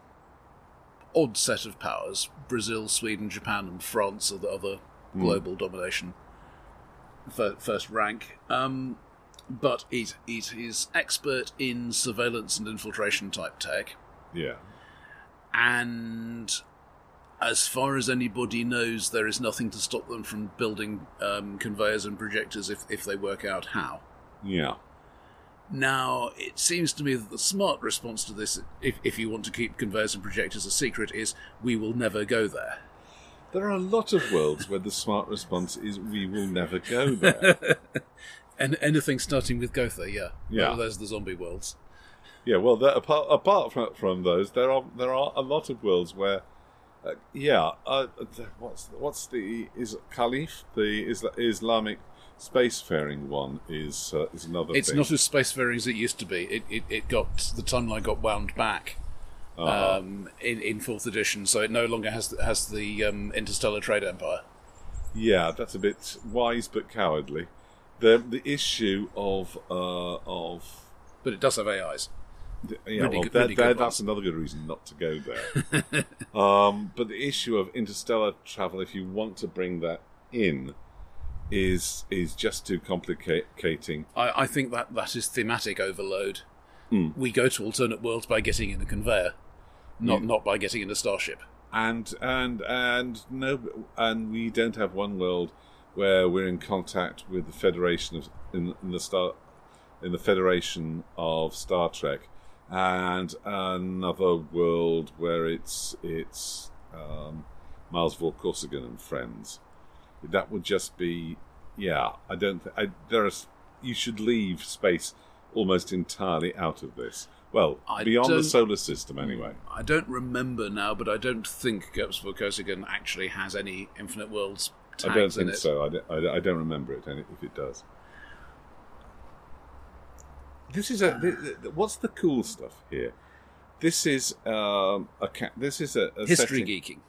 odd set of powers. Brazil, Sweden, Japan, and France are the other global domination first rank. Um, but it it is expert in surveillance and infiltration type tech. yeah, and as far as anybody knows, there is nothing to stop them from building um, conveyors and projectors if, if they work out how. yeah, Now, it seems to me that the smart response to this, if, if you want to keep conveyors and projectors a secret, is we will never go there. there are a lot of worlds where the smart response is "We will never go there." And anything starting with Gotha, yeah. Yeah. Well, there's the zombie worlds. yeah, well, there, apart apart from, from those, there are there are a lot of worlds where, uh, yeah, uh, what's what's the is Caliph the is Islamic spacefaring one is uh, is another. It's thing. not as spacefaring as it used to be. It, it, it got the timeline got wound back Uh-huh. um, in in fourth edition, so it no longer has the, has the um, interstellar trade empire. Yeah, that's a bit wise but cowardly. The the issue of uh, of But it does have AIs. the- yeah, Really well, good- really that's another good reason not to go there. um, but the issue of interstellar travel, if you want to bring that in, is is just too complicating. I, I think that that is thematic overload. Hmm. We go to alternate worlds by getting in a conveyor, not not by getting in a starship. and and and no and we don't have one world where we're in contact with the federation of in, in the star in the federation of Star Trek and another world where it's it's um, Miles Vorkosigan and friends that would just be yeah I don't th- I, there are you should leave space almost entirely out of this well I beyond the solar system anyway I don't remember now, but I don't think GURPS Vorkosigan actually has any Infinite Worlds tags I don't in think it. so. I don't, I, I don't remember it, and if it does. This is a. what's the cool stuff here? This is um, a. This is a, a History setting- geeking.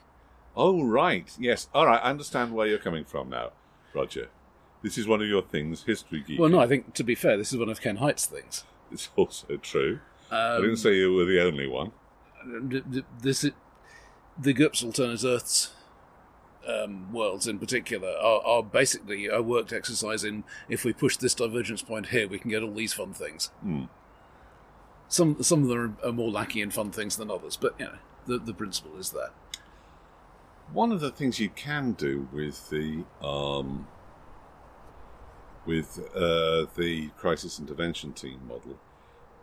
Oh right, yes. All right, I understand where you're coming from now, Roger. This is one of your things, history geek. Well, no, I think to be fair, this is one of Ken Hite's things. it's also true. I Um, didn't say you were the only one. th- th- this the GURPS alternate Earths um, worlds in particular are, are basically a worked exercise in if we push this divergence point here, we can get all these fun things. Hmm. some some of them are, are more lacking in fun things than others, but you know the the principle is there. One of the things you can do with the um, with uh, the crisis intervention team model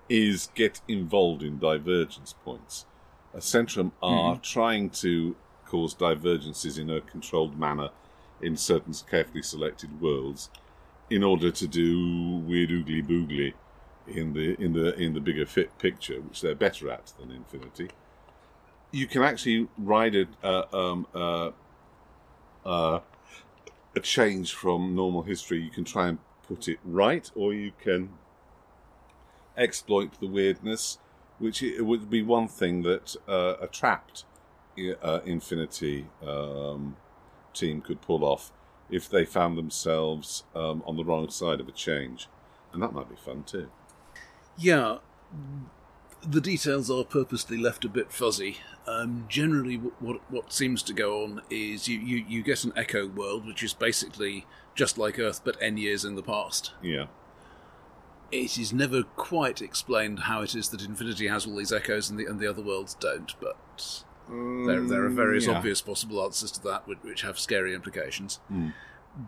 is get involved in divergence points. A Centrum are Mm-hmm. trying to cause divergences in a controlled manner in certain carefully selected worlds in order to do weird oogly boogly in the in the in the bigger fit picture, which they're better at than Infinity. You can actually ride a um, a change from normal history. You can try and put it right, or you can exploit the weirdness, which it would be one thing that uh, a trapped uh, Infinity um, team could pull off if they found themselves um, on the wrong side of a change, and that might be fun too. Yeah, the details are purposely left a bit fuzzy. Um, generally, what what seems to go on is you, you, you get an echo world, which is basically just like Earth but n years in the past. Yeah, It is never quite explained how it is that Infinity has all these echoes and the and the other worlds don't, but there there are various Mm, yeah. obvious possible answers to that, which, which have scary implications. Mm.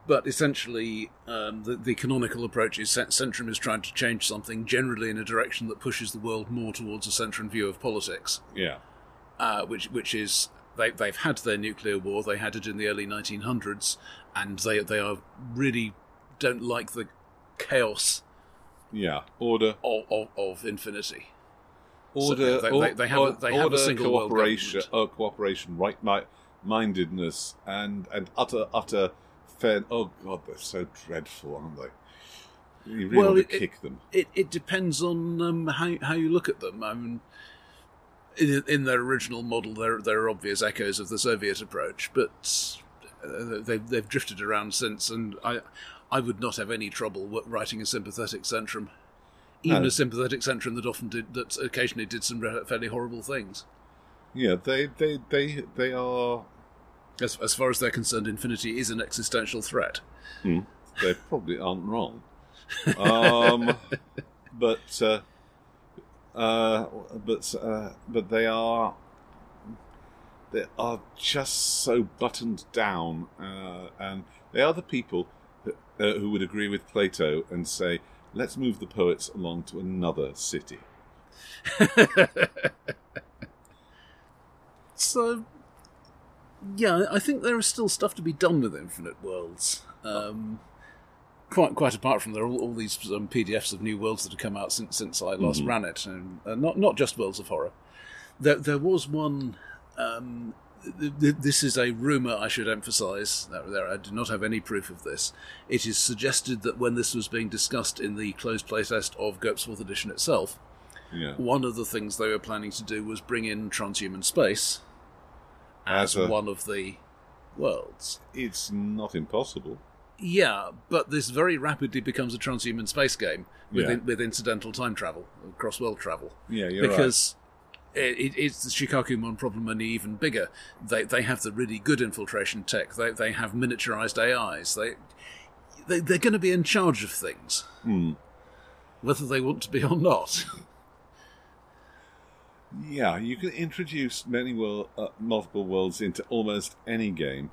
But essentially, um, the, the canonical approach is Cent- Centrum is trying to change something generally in a direction that pushes the world more towards a Centrum view of politics, Yeah, uh, which which is they they've had their nuclear war, they had it in the early 1900s, and they they are really don't like the chaos yeah. Order, of, of, of infinity. order, they- they- they have a- or- they have a order, single world cooperation, government. uh, cooperation, right mi- mindedness, and and utter utter fair. Oh God, they're so dreadful, aren't they? You really Well, want to it- kick them. It it depends on um, how how you look at them. I mean, in, in their original model, there there are obvious echoes of the Soviet approach, but uh, they've they've drifted around since, and I I would not have any trouble writing a sympathetic centrum, even No. a sympathetic centrum that often did that occasionally did some fairly horrible things. Yeah, they they they they are. As as far as they're concerned, infinity is an existential threat. They probably aren't wrong. Um, but uh, uh, but uh, but they are they are just so buttoned down, uh, and they are the people who, uh, who would agree with Plato and say, "Let's move the poets along to another city." So, yeah, I think there is still stuff to be done with Infinite Worlds. Um, quite quite apart from there are all, all these um, PDFs of new worlds that have come out since since I last ran it, and uh, not not just Worlds of Horror. There there was one. Um, th- th- this is a rumor. I should emphasise. There, there, I do not have any proof of this. It is suggested that when this was being discussed in the closed playtest of GURPS Fourth Edition itself, Yeah, one of the things they were planning to do was bring in transhuman space as As a- one of the worlds. it's not impossible. Yeah, but this very rapidly becomes a transhuman space game with, Yeah. with incidental time travel, cross world travel. Yeah, you're right. because it, it, it's the Shikakumon problem only even bigger. They they have the really good infiltration tech. They they have miniaturized AIs. They, they they're going to be in charge of things, Hmm. whether they want to be or not. Yeah, you can introduce many world, uh, multiple worlds into almost any game,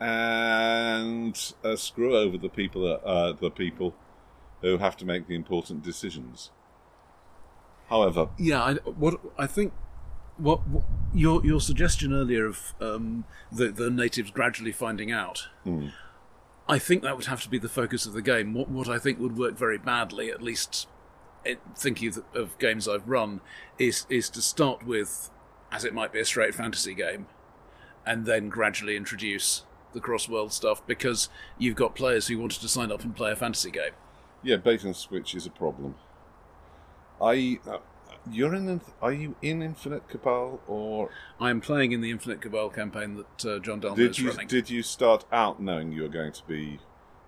and uh, screw over the people that, uh, the people who have to make the important decisions. However, Yeah, I, what I think, what, what your your suggestion earlier of um, the the natives gradually finding out, I think that would have to be the focus of the game. What what I think would work very badly, at least thinking of, of games I've run, is is to start with, as it might be a straight fantasy game, and then gradually introduce the cross world stuff because you've got players who wanted to sign up and play a fantasy game. yeah, bait and switch is a problem. I, uh, you're in. Are you in Infinite Cabal, or I am playing in the Infinite Cabal campaign that uh, John Dalmo did is you running. did you start out knowing you were going to be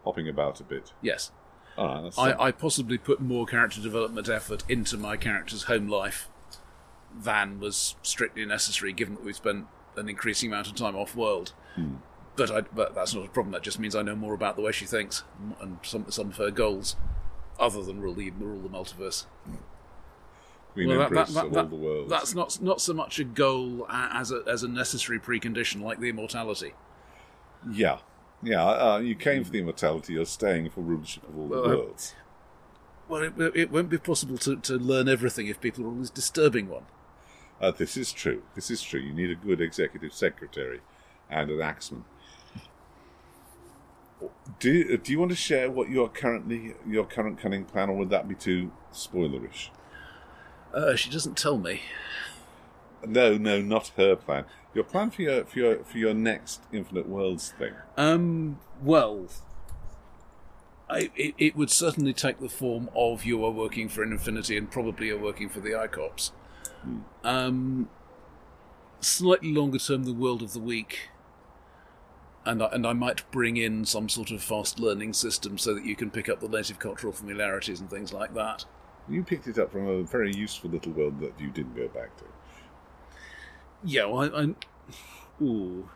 hopping about a bit? yes. All right, that's I, I possibly put more character development effort into my character's home life than was strictly necessary, given that we spent an increasing amount of time off world. Hmm. But I, but that's not a problem. That just means I know more about the way she thinks and some some of her goals, other than rule the rule the multiverse. Queen Well, that- Empress that- of that- all the worlds. That's not not so much a goal as a as a necessary precondition like the immortality. Yeah, yeah. Uh, you came for the immortality. You're staying for rulership of all the Well, worlds. Well, it, it won't be possible to, to learn everything if people are always disturbing one. Uh, this is true. This is true. You need a good executive secretary and an axeman. Do Do you want to share what your currently your current cunning plan, or would that be too spoilerish? Uh, she doesn't tell me. No, no, not her plan. Your plan for your for your for your next Infinite Worlds thing. Um, well, I, it, it would certainly take the form of you are working for Infinity and probably you're working for the ICOPS. Um, slightly longer term, the World of the Week. And I, and I might bring in some sort of fast learning system so that you can pick up the native cultural familiarities and things like that. You picked it up from a very useful little world that you didn't go back to. Yeah, well, I, I, ooh,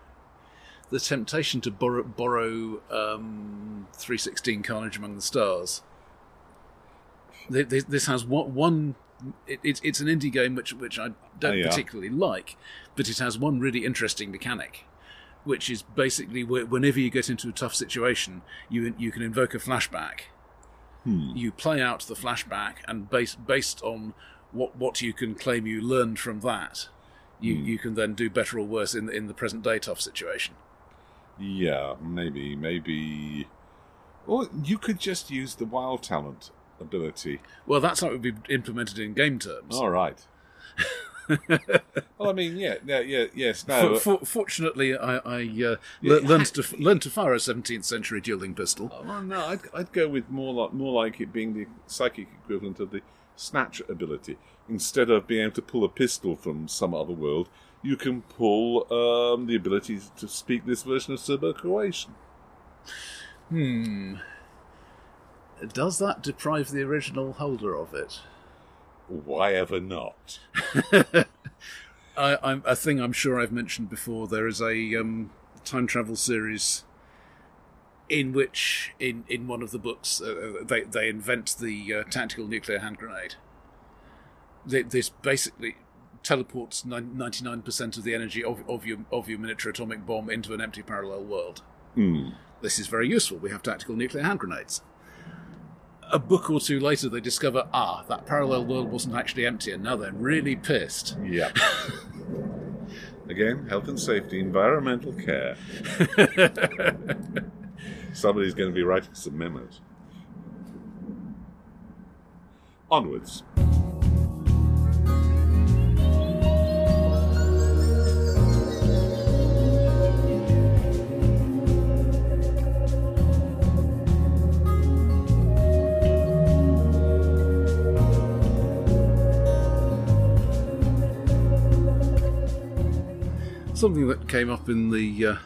the temptation to borrow, borrow um, 316 Carnage Among the Stars. Th- This, this has one. one it, it's it's an indie game which which I don't Oh, yeah. particularly like, but it has one really interesting mechanic, which is basically whenever you get into a tough situation, you you can invoke a flashback. You play out the flashback, and based based on what what you can claim you learned from that, you, you can then do better or worse in in the present day tough situation. Yeah, maybe, maybe. Or you could just use the wild talent ability. Well, that's how it would be implemented in game terms. All right. well, I mean, yeah, yeah, yeah yes, no. For, for, fortunately, I, I uh, le- learned to learned to fire a 17th century dueling pistol. Well, no, I'd, I'd go with more like more like it being the psychic equivalent of the snatch ability. Instead of being able to pull a pistol from some other world, you can pull um, the ability to speak this version of Serbo-Croatian. Hmm. Does that deprive the original holder of it? Why ever not? I, I'm, a thing I'm sure I've mentioned before. There is a um, time travel series in which, in, in one of the books, uh, they they invent the uh, tactical nuclear hand grenade. Th- This basically teleports ninety nine percent of the energy of, of your of your miniature atomic bomb into an empty parallel world. Hmm. This is very useful. We have tactical nuclear hand grenades. A book or two later, they discover ah, that parallel world wasn't actually empty, and now they're really pissed. Yeah. Again, health and safety, environmental care. Somebody's going to be writing some memos. Onwards. Something that came up in the uh,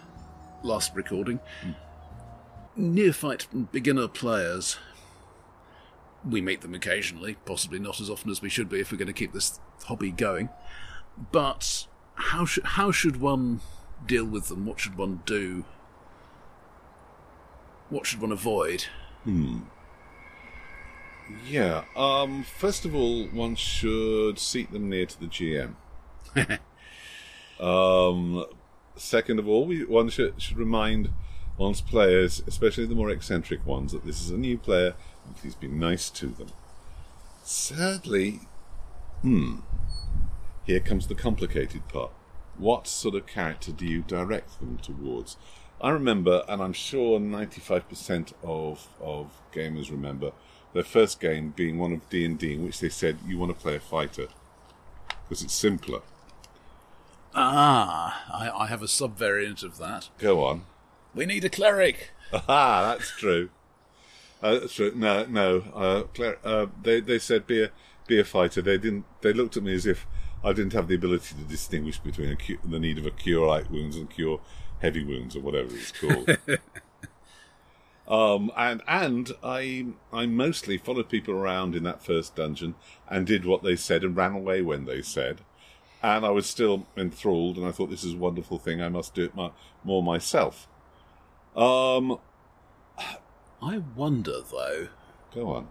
last recording. Neophyte beginner players. We meet them occasionally, possibly not as often as we should be if we're going to keep this hobby going. But how should how should one deal with them? What should one do? What should one avoid? Hmm. Yeah. Um. First of all, one should seat them near to the GM. um. Second of all, we, one should should remind one's players, especially the more eccentric ones, that this is a new player and please be nice to them. Sadly, hmm. Here comes the complicated part. What sort of character do you direct them towards? I remember, and I'm sure 95% of of gamers remember, their first game being one of D&D in which they said you want to play a fighter because it's simpler. Ah, I, I have a sub-variant of that. Go on. We need a cleric. Aha, that's true. Uh, that's true. No, no. Uh, Claire, uh, they they said be a be a fighter. They didn't. They looked at me as if I didn't have the ability to distinguish between a cu- the need of a cure light wounds and cure heavy wounds or whatever it's called. um, and and I I mostly followed people around in that first dungeon and did what they said and ran away when they said. And I was still enthralled, and I thought this is a wonderful thing. I must do it my, more myself. Um, I wonder, though, go on.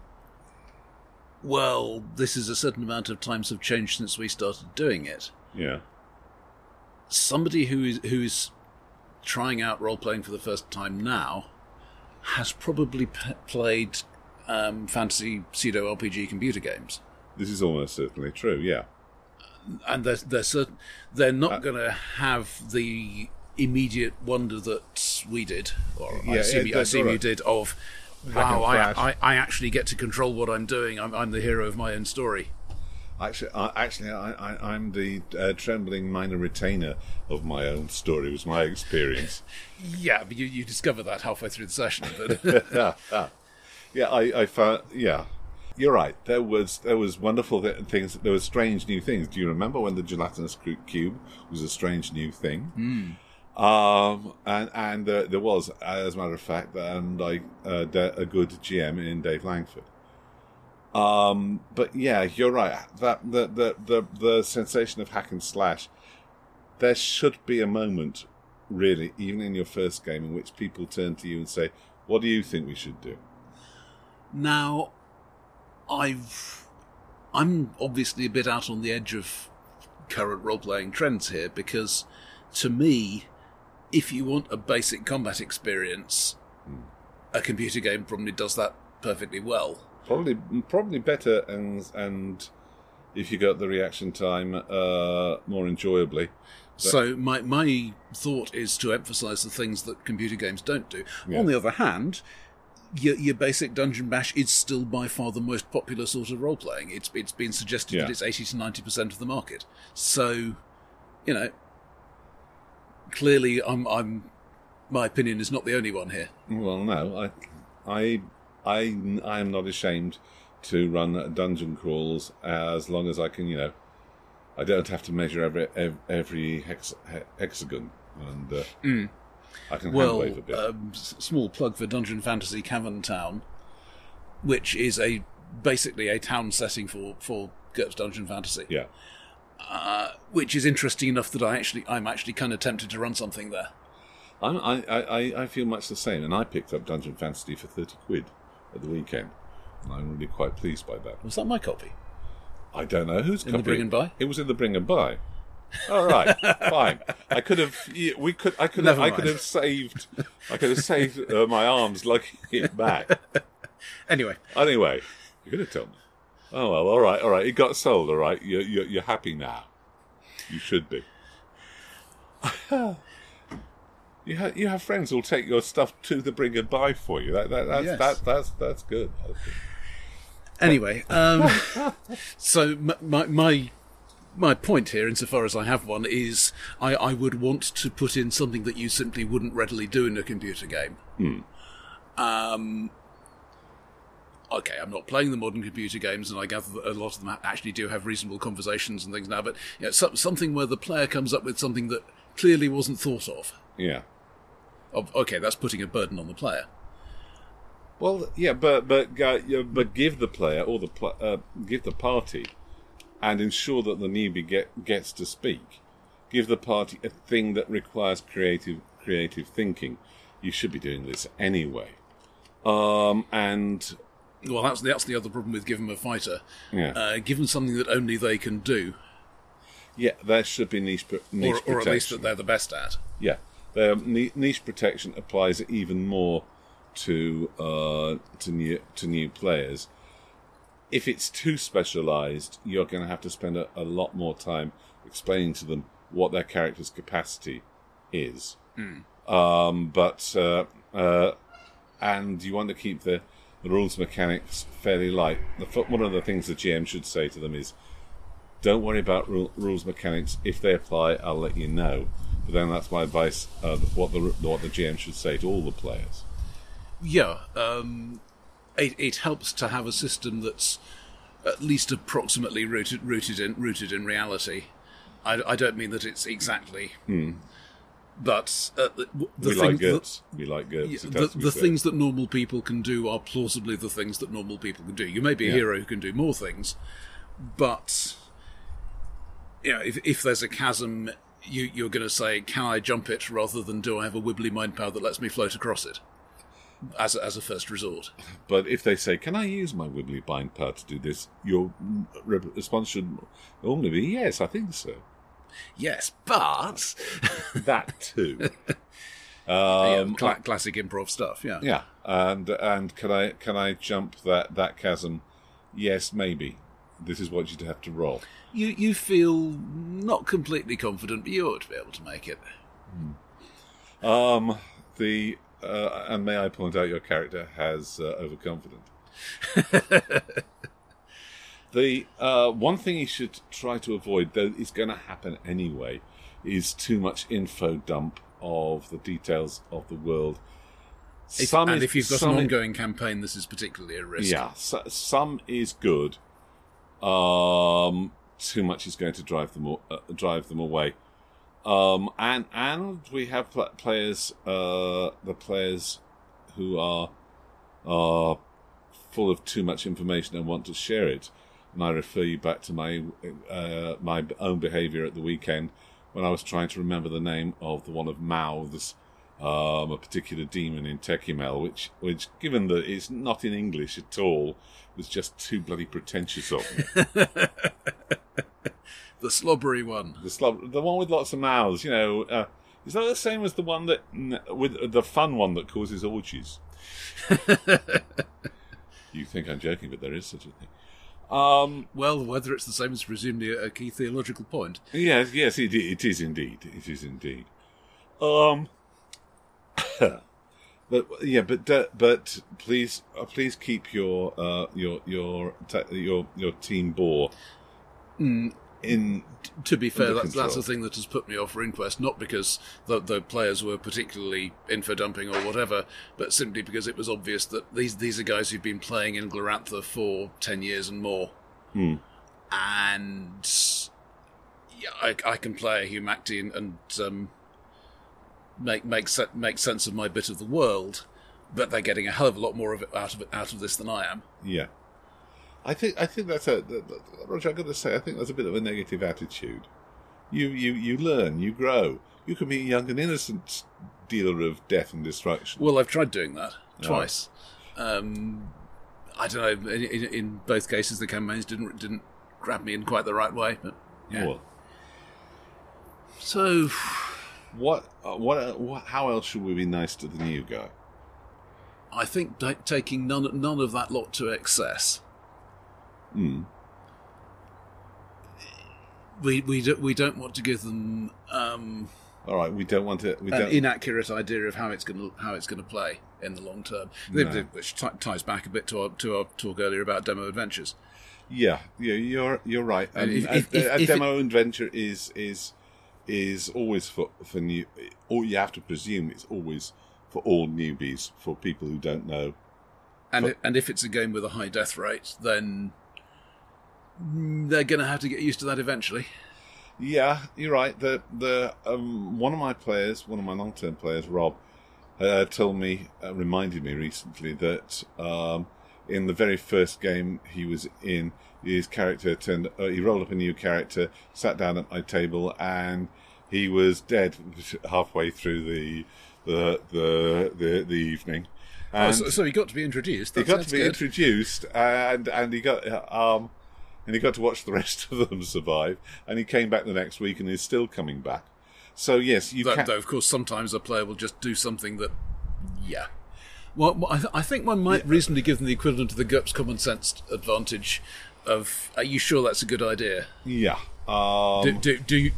well, this is a certain amount of times have changed since we started doing it. Yeah. Somebody who is who is trying out role playing for the first time now has probably p- played um, fantasy pseudo RPG computer games, This is almost certainly true. Yeah. and they're they're certain they're not Uh, going to have the immediate wonder that we did, or I Yeah, assume, it I assume you did. Of wow, I. I I actually get to control what I'm doing. I'm I'm the hero of my own story. Actually, I actually, I, I, I'm the uh, trembling minor retainer of my own story. Was my experience. Yeah, but you, you discover that halfway through the session. But yeah, I, I found. Yeah, you're right. There was there was wonderful th- things. There were strange new things. Do you remember when the gelatinous cube was a strange new thing? Um, and and uh, there was, as a matter of fact, and I uh, a good GM in Dave Langford. Um, but yeah, you're right. That the, the the the sensation of hack and slash. There should be a moment, really, even in your first game, in which people turn to you and say, "What do you think we should do?" now, I've I'm obviously a bit out on the edge of current role playing trends here because, to me, if you want a basic combat experience, a computer game probably does that perfectly well. Probably, probably better, and and if you got the reaction time uh, more enjoyably. So my my thought is to emphasise the things that computer games don't do. Yeah. On the other hand, your, your basic dungeon bash is still by far the most popular sort of role playing. It's it's been suggested Yeah. that it's eighty to ninety percent of the market. So, you know, clearly, I'm I'm my opinion is not the only one here. Well, no, I, I, I, I am not ashamed to run dungeon crawls as long as I can. You know, I don't have to measure every every hex, he- hexagon, and uh, I can Well, hand wave a bit. um, small plug for Dungeon Fantasy Cavern Town, which is a basically a town setting for for GURPS Dungeon Fantasy. yeah, which is interesting enough that I actually I'm actually kind of tempted to run something there. I'm, I, I, I- I feel much the same, and I picked up Dungeon Fantasy for thirty quid at the weekend, and I'm really quite pleased by that. Was that my copy? I don't know who's In the copy. Bring and Buy? It was in the Bring and Buy. All right, fine. I could have. yeah, We could. I could. Have, I could have saved. I could have saved uh, my arms lugging it back. Anyway, Anyway, you could have told me. Oh well. All right. All right. It got sold. All right. You're you're, you're happy now. You should be. You have, you have friends who'll take your stuff to the bring and buy for you. That, that, that's, Yes. that, that's, that's good. That's good. anyway, um, so my my my point here, insofar as I have one, is I, I would want to put in something that you simply wouldn't readily do in a computer game. Um, okay, I'm not playing the modern computer games, and I gather that a lot of them actually do have reasonable conversations and things now. But you know, some, something where the player comes up with something that clearly wasn't thought of. Yeah. of okay, that's putting a burden on the player. Well, yeah, but but uh, but give the player or the pl- uh, give the party, and ensure that the newbie get gets to speak. Give the party a thing that requires creative creative thinking. You should be doing this anyway. Um, and Well, that's that's the other problem with give them a fighter. yeah, Uh, give them something that only they can do, yeah, there should be niche niche or, or at least that they're the best at. Yeah, their niche protection applies even more to uh, to new to new players. If it's too specialised, you're going to have to spend a, a lot more time explaining to them what their character's capacity is. Um, but uh, uh, and you want to keep the, the rules mechanics fairly light. The, one of the things the GM should say to them is, don't worry about ru- rules mechanics. If they apply, I'll let you know. But then that's my advice. Uh, what the what the GM should say to all the players. Yeah, um, it, it helps to have a system that's at least approximately rooted rooted in rooted in reality. I, I don't mean that it's exactly, but uh, the, we thing- like we like GURPS. Yeah, It the, has to be the things that normal people can do are plausibly the things that normal people can do. You may be a Yeah. hero who can do more things, but you know, if if there's a chasm, you you're going to say, "Can I jump it?" rather than "Do I have a wibbly mind power that lets me float across it?" as a, as a first resort. But if they say, "Can I use my wibbly bind power to do this?" your response should normally be, "Yes, I think so." Yes, but That too. Yeah, um, cla- classic improv stuff. Yeah. yeah, and and can I can I jump that that chasm? Yes, maybe. This is what you'd have to roll. You you feel not completely confident, but you ought to be able to make it. Um, the uh, and may I point out your character has uh, overconfident. the uh, one thing you should try to avoid, though is going to happen anyway, is too much info dump of the details of the world. If, Some and is- if you've got an is- ongoing campaign, this is particularly a risk. yeah, so, some is good. Um, too much is going to drive them uh, drive them away. Um, and and we have pl- players, uh, the players who are are full of too much information and want to share it. And I refer you back to my uh, my own behaviour at the weekend when I was trying to remember the name of the one of mouths, um, a particular demon in Tekumel, which which given that it's not in English at all, was just too bloody pretentious of me. The slobbery one. the slob, the one with lots of mouths, you know. Uh, is that the same as the one that with the fun one that causes orgies? you think I'm joking, but there is such a thing. Um, Well, whether it's the same is presumably a key theological point. yes, yes, it, it is indeed. It is indeed. Um, but yeah, but uh, but please, uh, please keep your uh, your your your your team bore in To be fair, that's, that's the thing that has put me off RuneQuest, not because the, the players were particularly info dumping or whatever, but simply because it was obvious that these these are guys who've been playing in Glorantha for 10 years and more. Hmm. And yeah, I, I can play a Humakti and, and um, make, make, se- make sense of my bit of the world, but they're getting a hell of a lot more of it out of it out of this than I am. Yeah, I think I think that's a Roger. I've got to say, I think that's a bit of a negative attitude. You you you learn, you grow. You can be a young and innocent dealer of death and destruction. Well, I've tried doing that twice. Um, I don't know. In, in, in both cases, the campaigns didn't didn't grab me in quite the right way. But yeah. Well, So what uh, what uh, what? How else should we be nice to the new guy? I think ta- taking none none of that lot to excess. Hmm. We we don't we don't want to give them um, All right, we don't want to. We an don't. inaccurate idea of how it's going to how it's going to play in the long term, No. which t- ties back a bit to our to our talk earlier about demo adventures. yeah, yeah, you're you're right. And Um, if- a, if- a- a if demo adventure is is is always for for new. Or you have to presume it's always for all newbies, for people who don't know And and if it's a game with a high death rate, then mm, they're going to have to get used to that eventually. Yeah, you're right. The the um, one of my players, one of my long term players, Rob, uh, told me, uh, reminded me recently that um, in the very first game he was in, his character turned. Uh, he rolled up a new character, sat down at my table, and he was dead halfway through the the the the, the evening. Oh, so, so he got to be introduced. he got that's to be good. introduced, and and he got um, and he got to watch the rest of them survive. And he came back the next week, and is still coming back. So yes, you Though, can. though, of course, sometimes a player will just do something that, yeah. Well, I, th- I think one might reasonably give them the equivalent of the GURPS common sense advantage of, are you sure that's a good idea? Yeah. Um, Do, do, do you,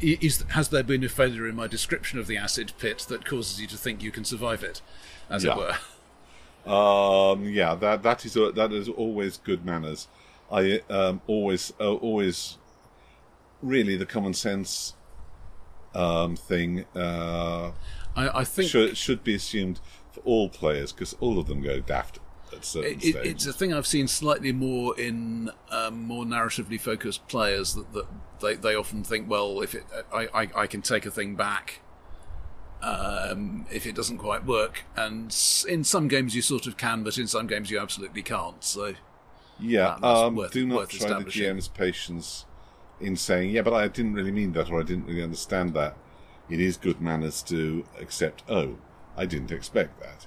is, has there been a failure in my description of the acid pit that causes you to think you can survive it, as Yeah. it were? Um, yeah, that that is that is always good manners. I um, always uh, always really the common sense um, thing uh, I, I think should should be assumed for all players because all of them go daft at certain it, it's a thing I've seen slightly more in um, more narratively focused players that, that they, they often think, well, if it, I, I, I can take a thing back um, if it doesn't quite work, and in some games you sort of can, but in some games you absolutely can't. So Yeah, um, worth- do not try the. GM's patience in saying, yeah, but I didn't really mean that, or I didn't really understand that. It is good manners to accept, oh, I didn't expect that.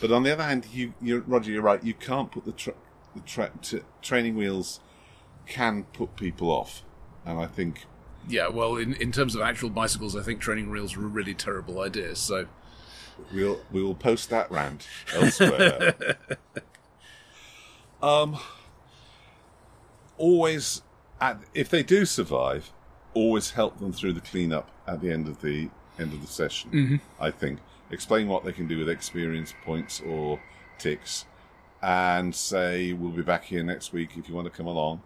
But on the other hand, you, you Roger, you're right. You can't put the, tra- the tra- t- training wheels can put people off, and I think Yeah, well, in, in terms of actual bicycles, I think training wheels are a really terrible idea. So, we'll we will post that rant elsewhere. um, always, at, if they do survive, always help them through the cleanup at the end of the end of the session. I think explain what they can do with experience points or ticks, and say we'll be back here next week if you want to come along.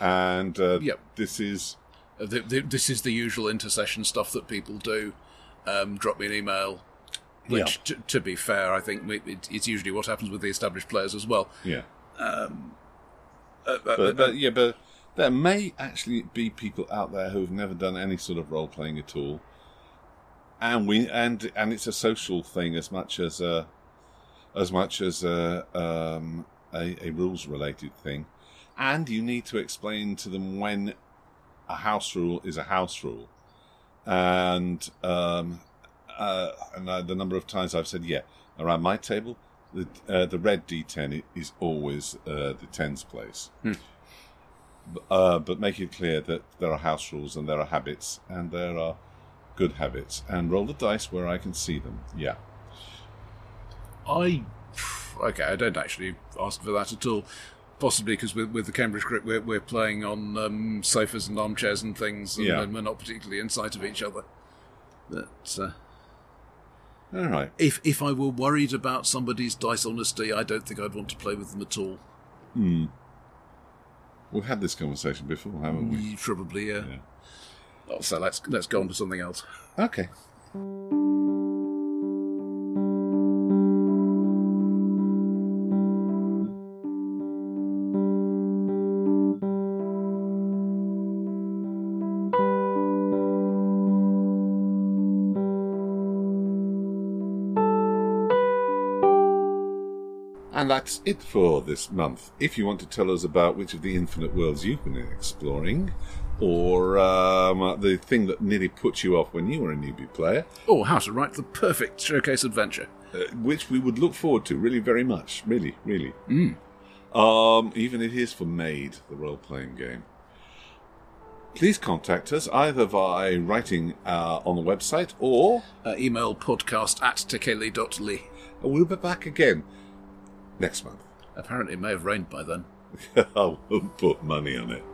And uh, Yep. this is uh, th th this is the usual intercession stuff that people do. Um, drop me an email. Which, t- to be fair, I think it, it's usually what happens with the established players as well. yeah. Uh, uh, but, but yeah, but there may actually be people out there who've never done any sort of role playing at all, and we and and it's a social thing as much as a as much as a um, a, a rules related thing, and you need to explain to them when a house rule is a house rule, and um, uh, and uh, the number of times I've said yeah around my table. The, uh, the red D10 is always uh, the tens place. B- Uh, but make it clear that there are house rules and there are habits and there are good habits. And roll the dice where I can see them. Yeah. I okay, I don't actually ask for that at all. Possibly because with, with the Cambridge group, we're, we're playing on um, sofas and armchairs and things, and, Yeah. and we're not particularly in sight of each other. But uh, All right. if if I were worried about somebody's dice honesty, I don't think I'd want to play with them at all. Hmm. We've had this conversation before, haven't we? Probably, yeah. Yeah. Oh, so let's let's go on to something else. Okay. And that's it for this month. If you want to tell us about which of the infinite worlds you've been exploring, or um, the thing that nearly put you off when you were a newbie player, or how to write the perfect showcase adventure. uh, which we would look forward to really very much, really, really. Um, even if it is for Maid, the role playing game. Please contact us either by writing uh, on the website or Uh, email podcast at tekeli.ly. we'll be back again next month. Apparently, it may have rained by then. I won't put money on it.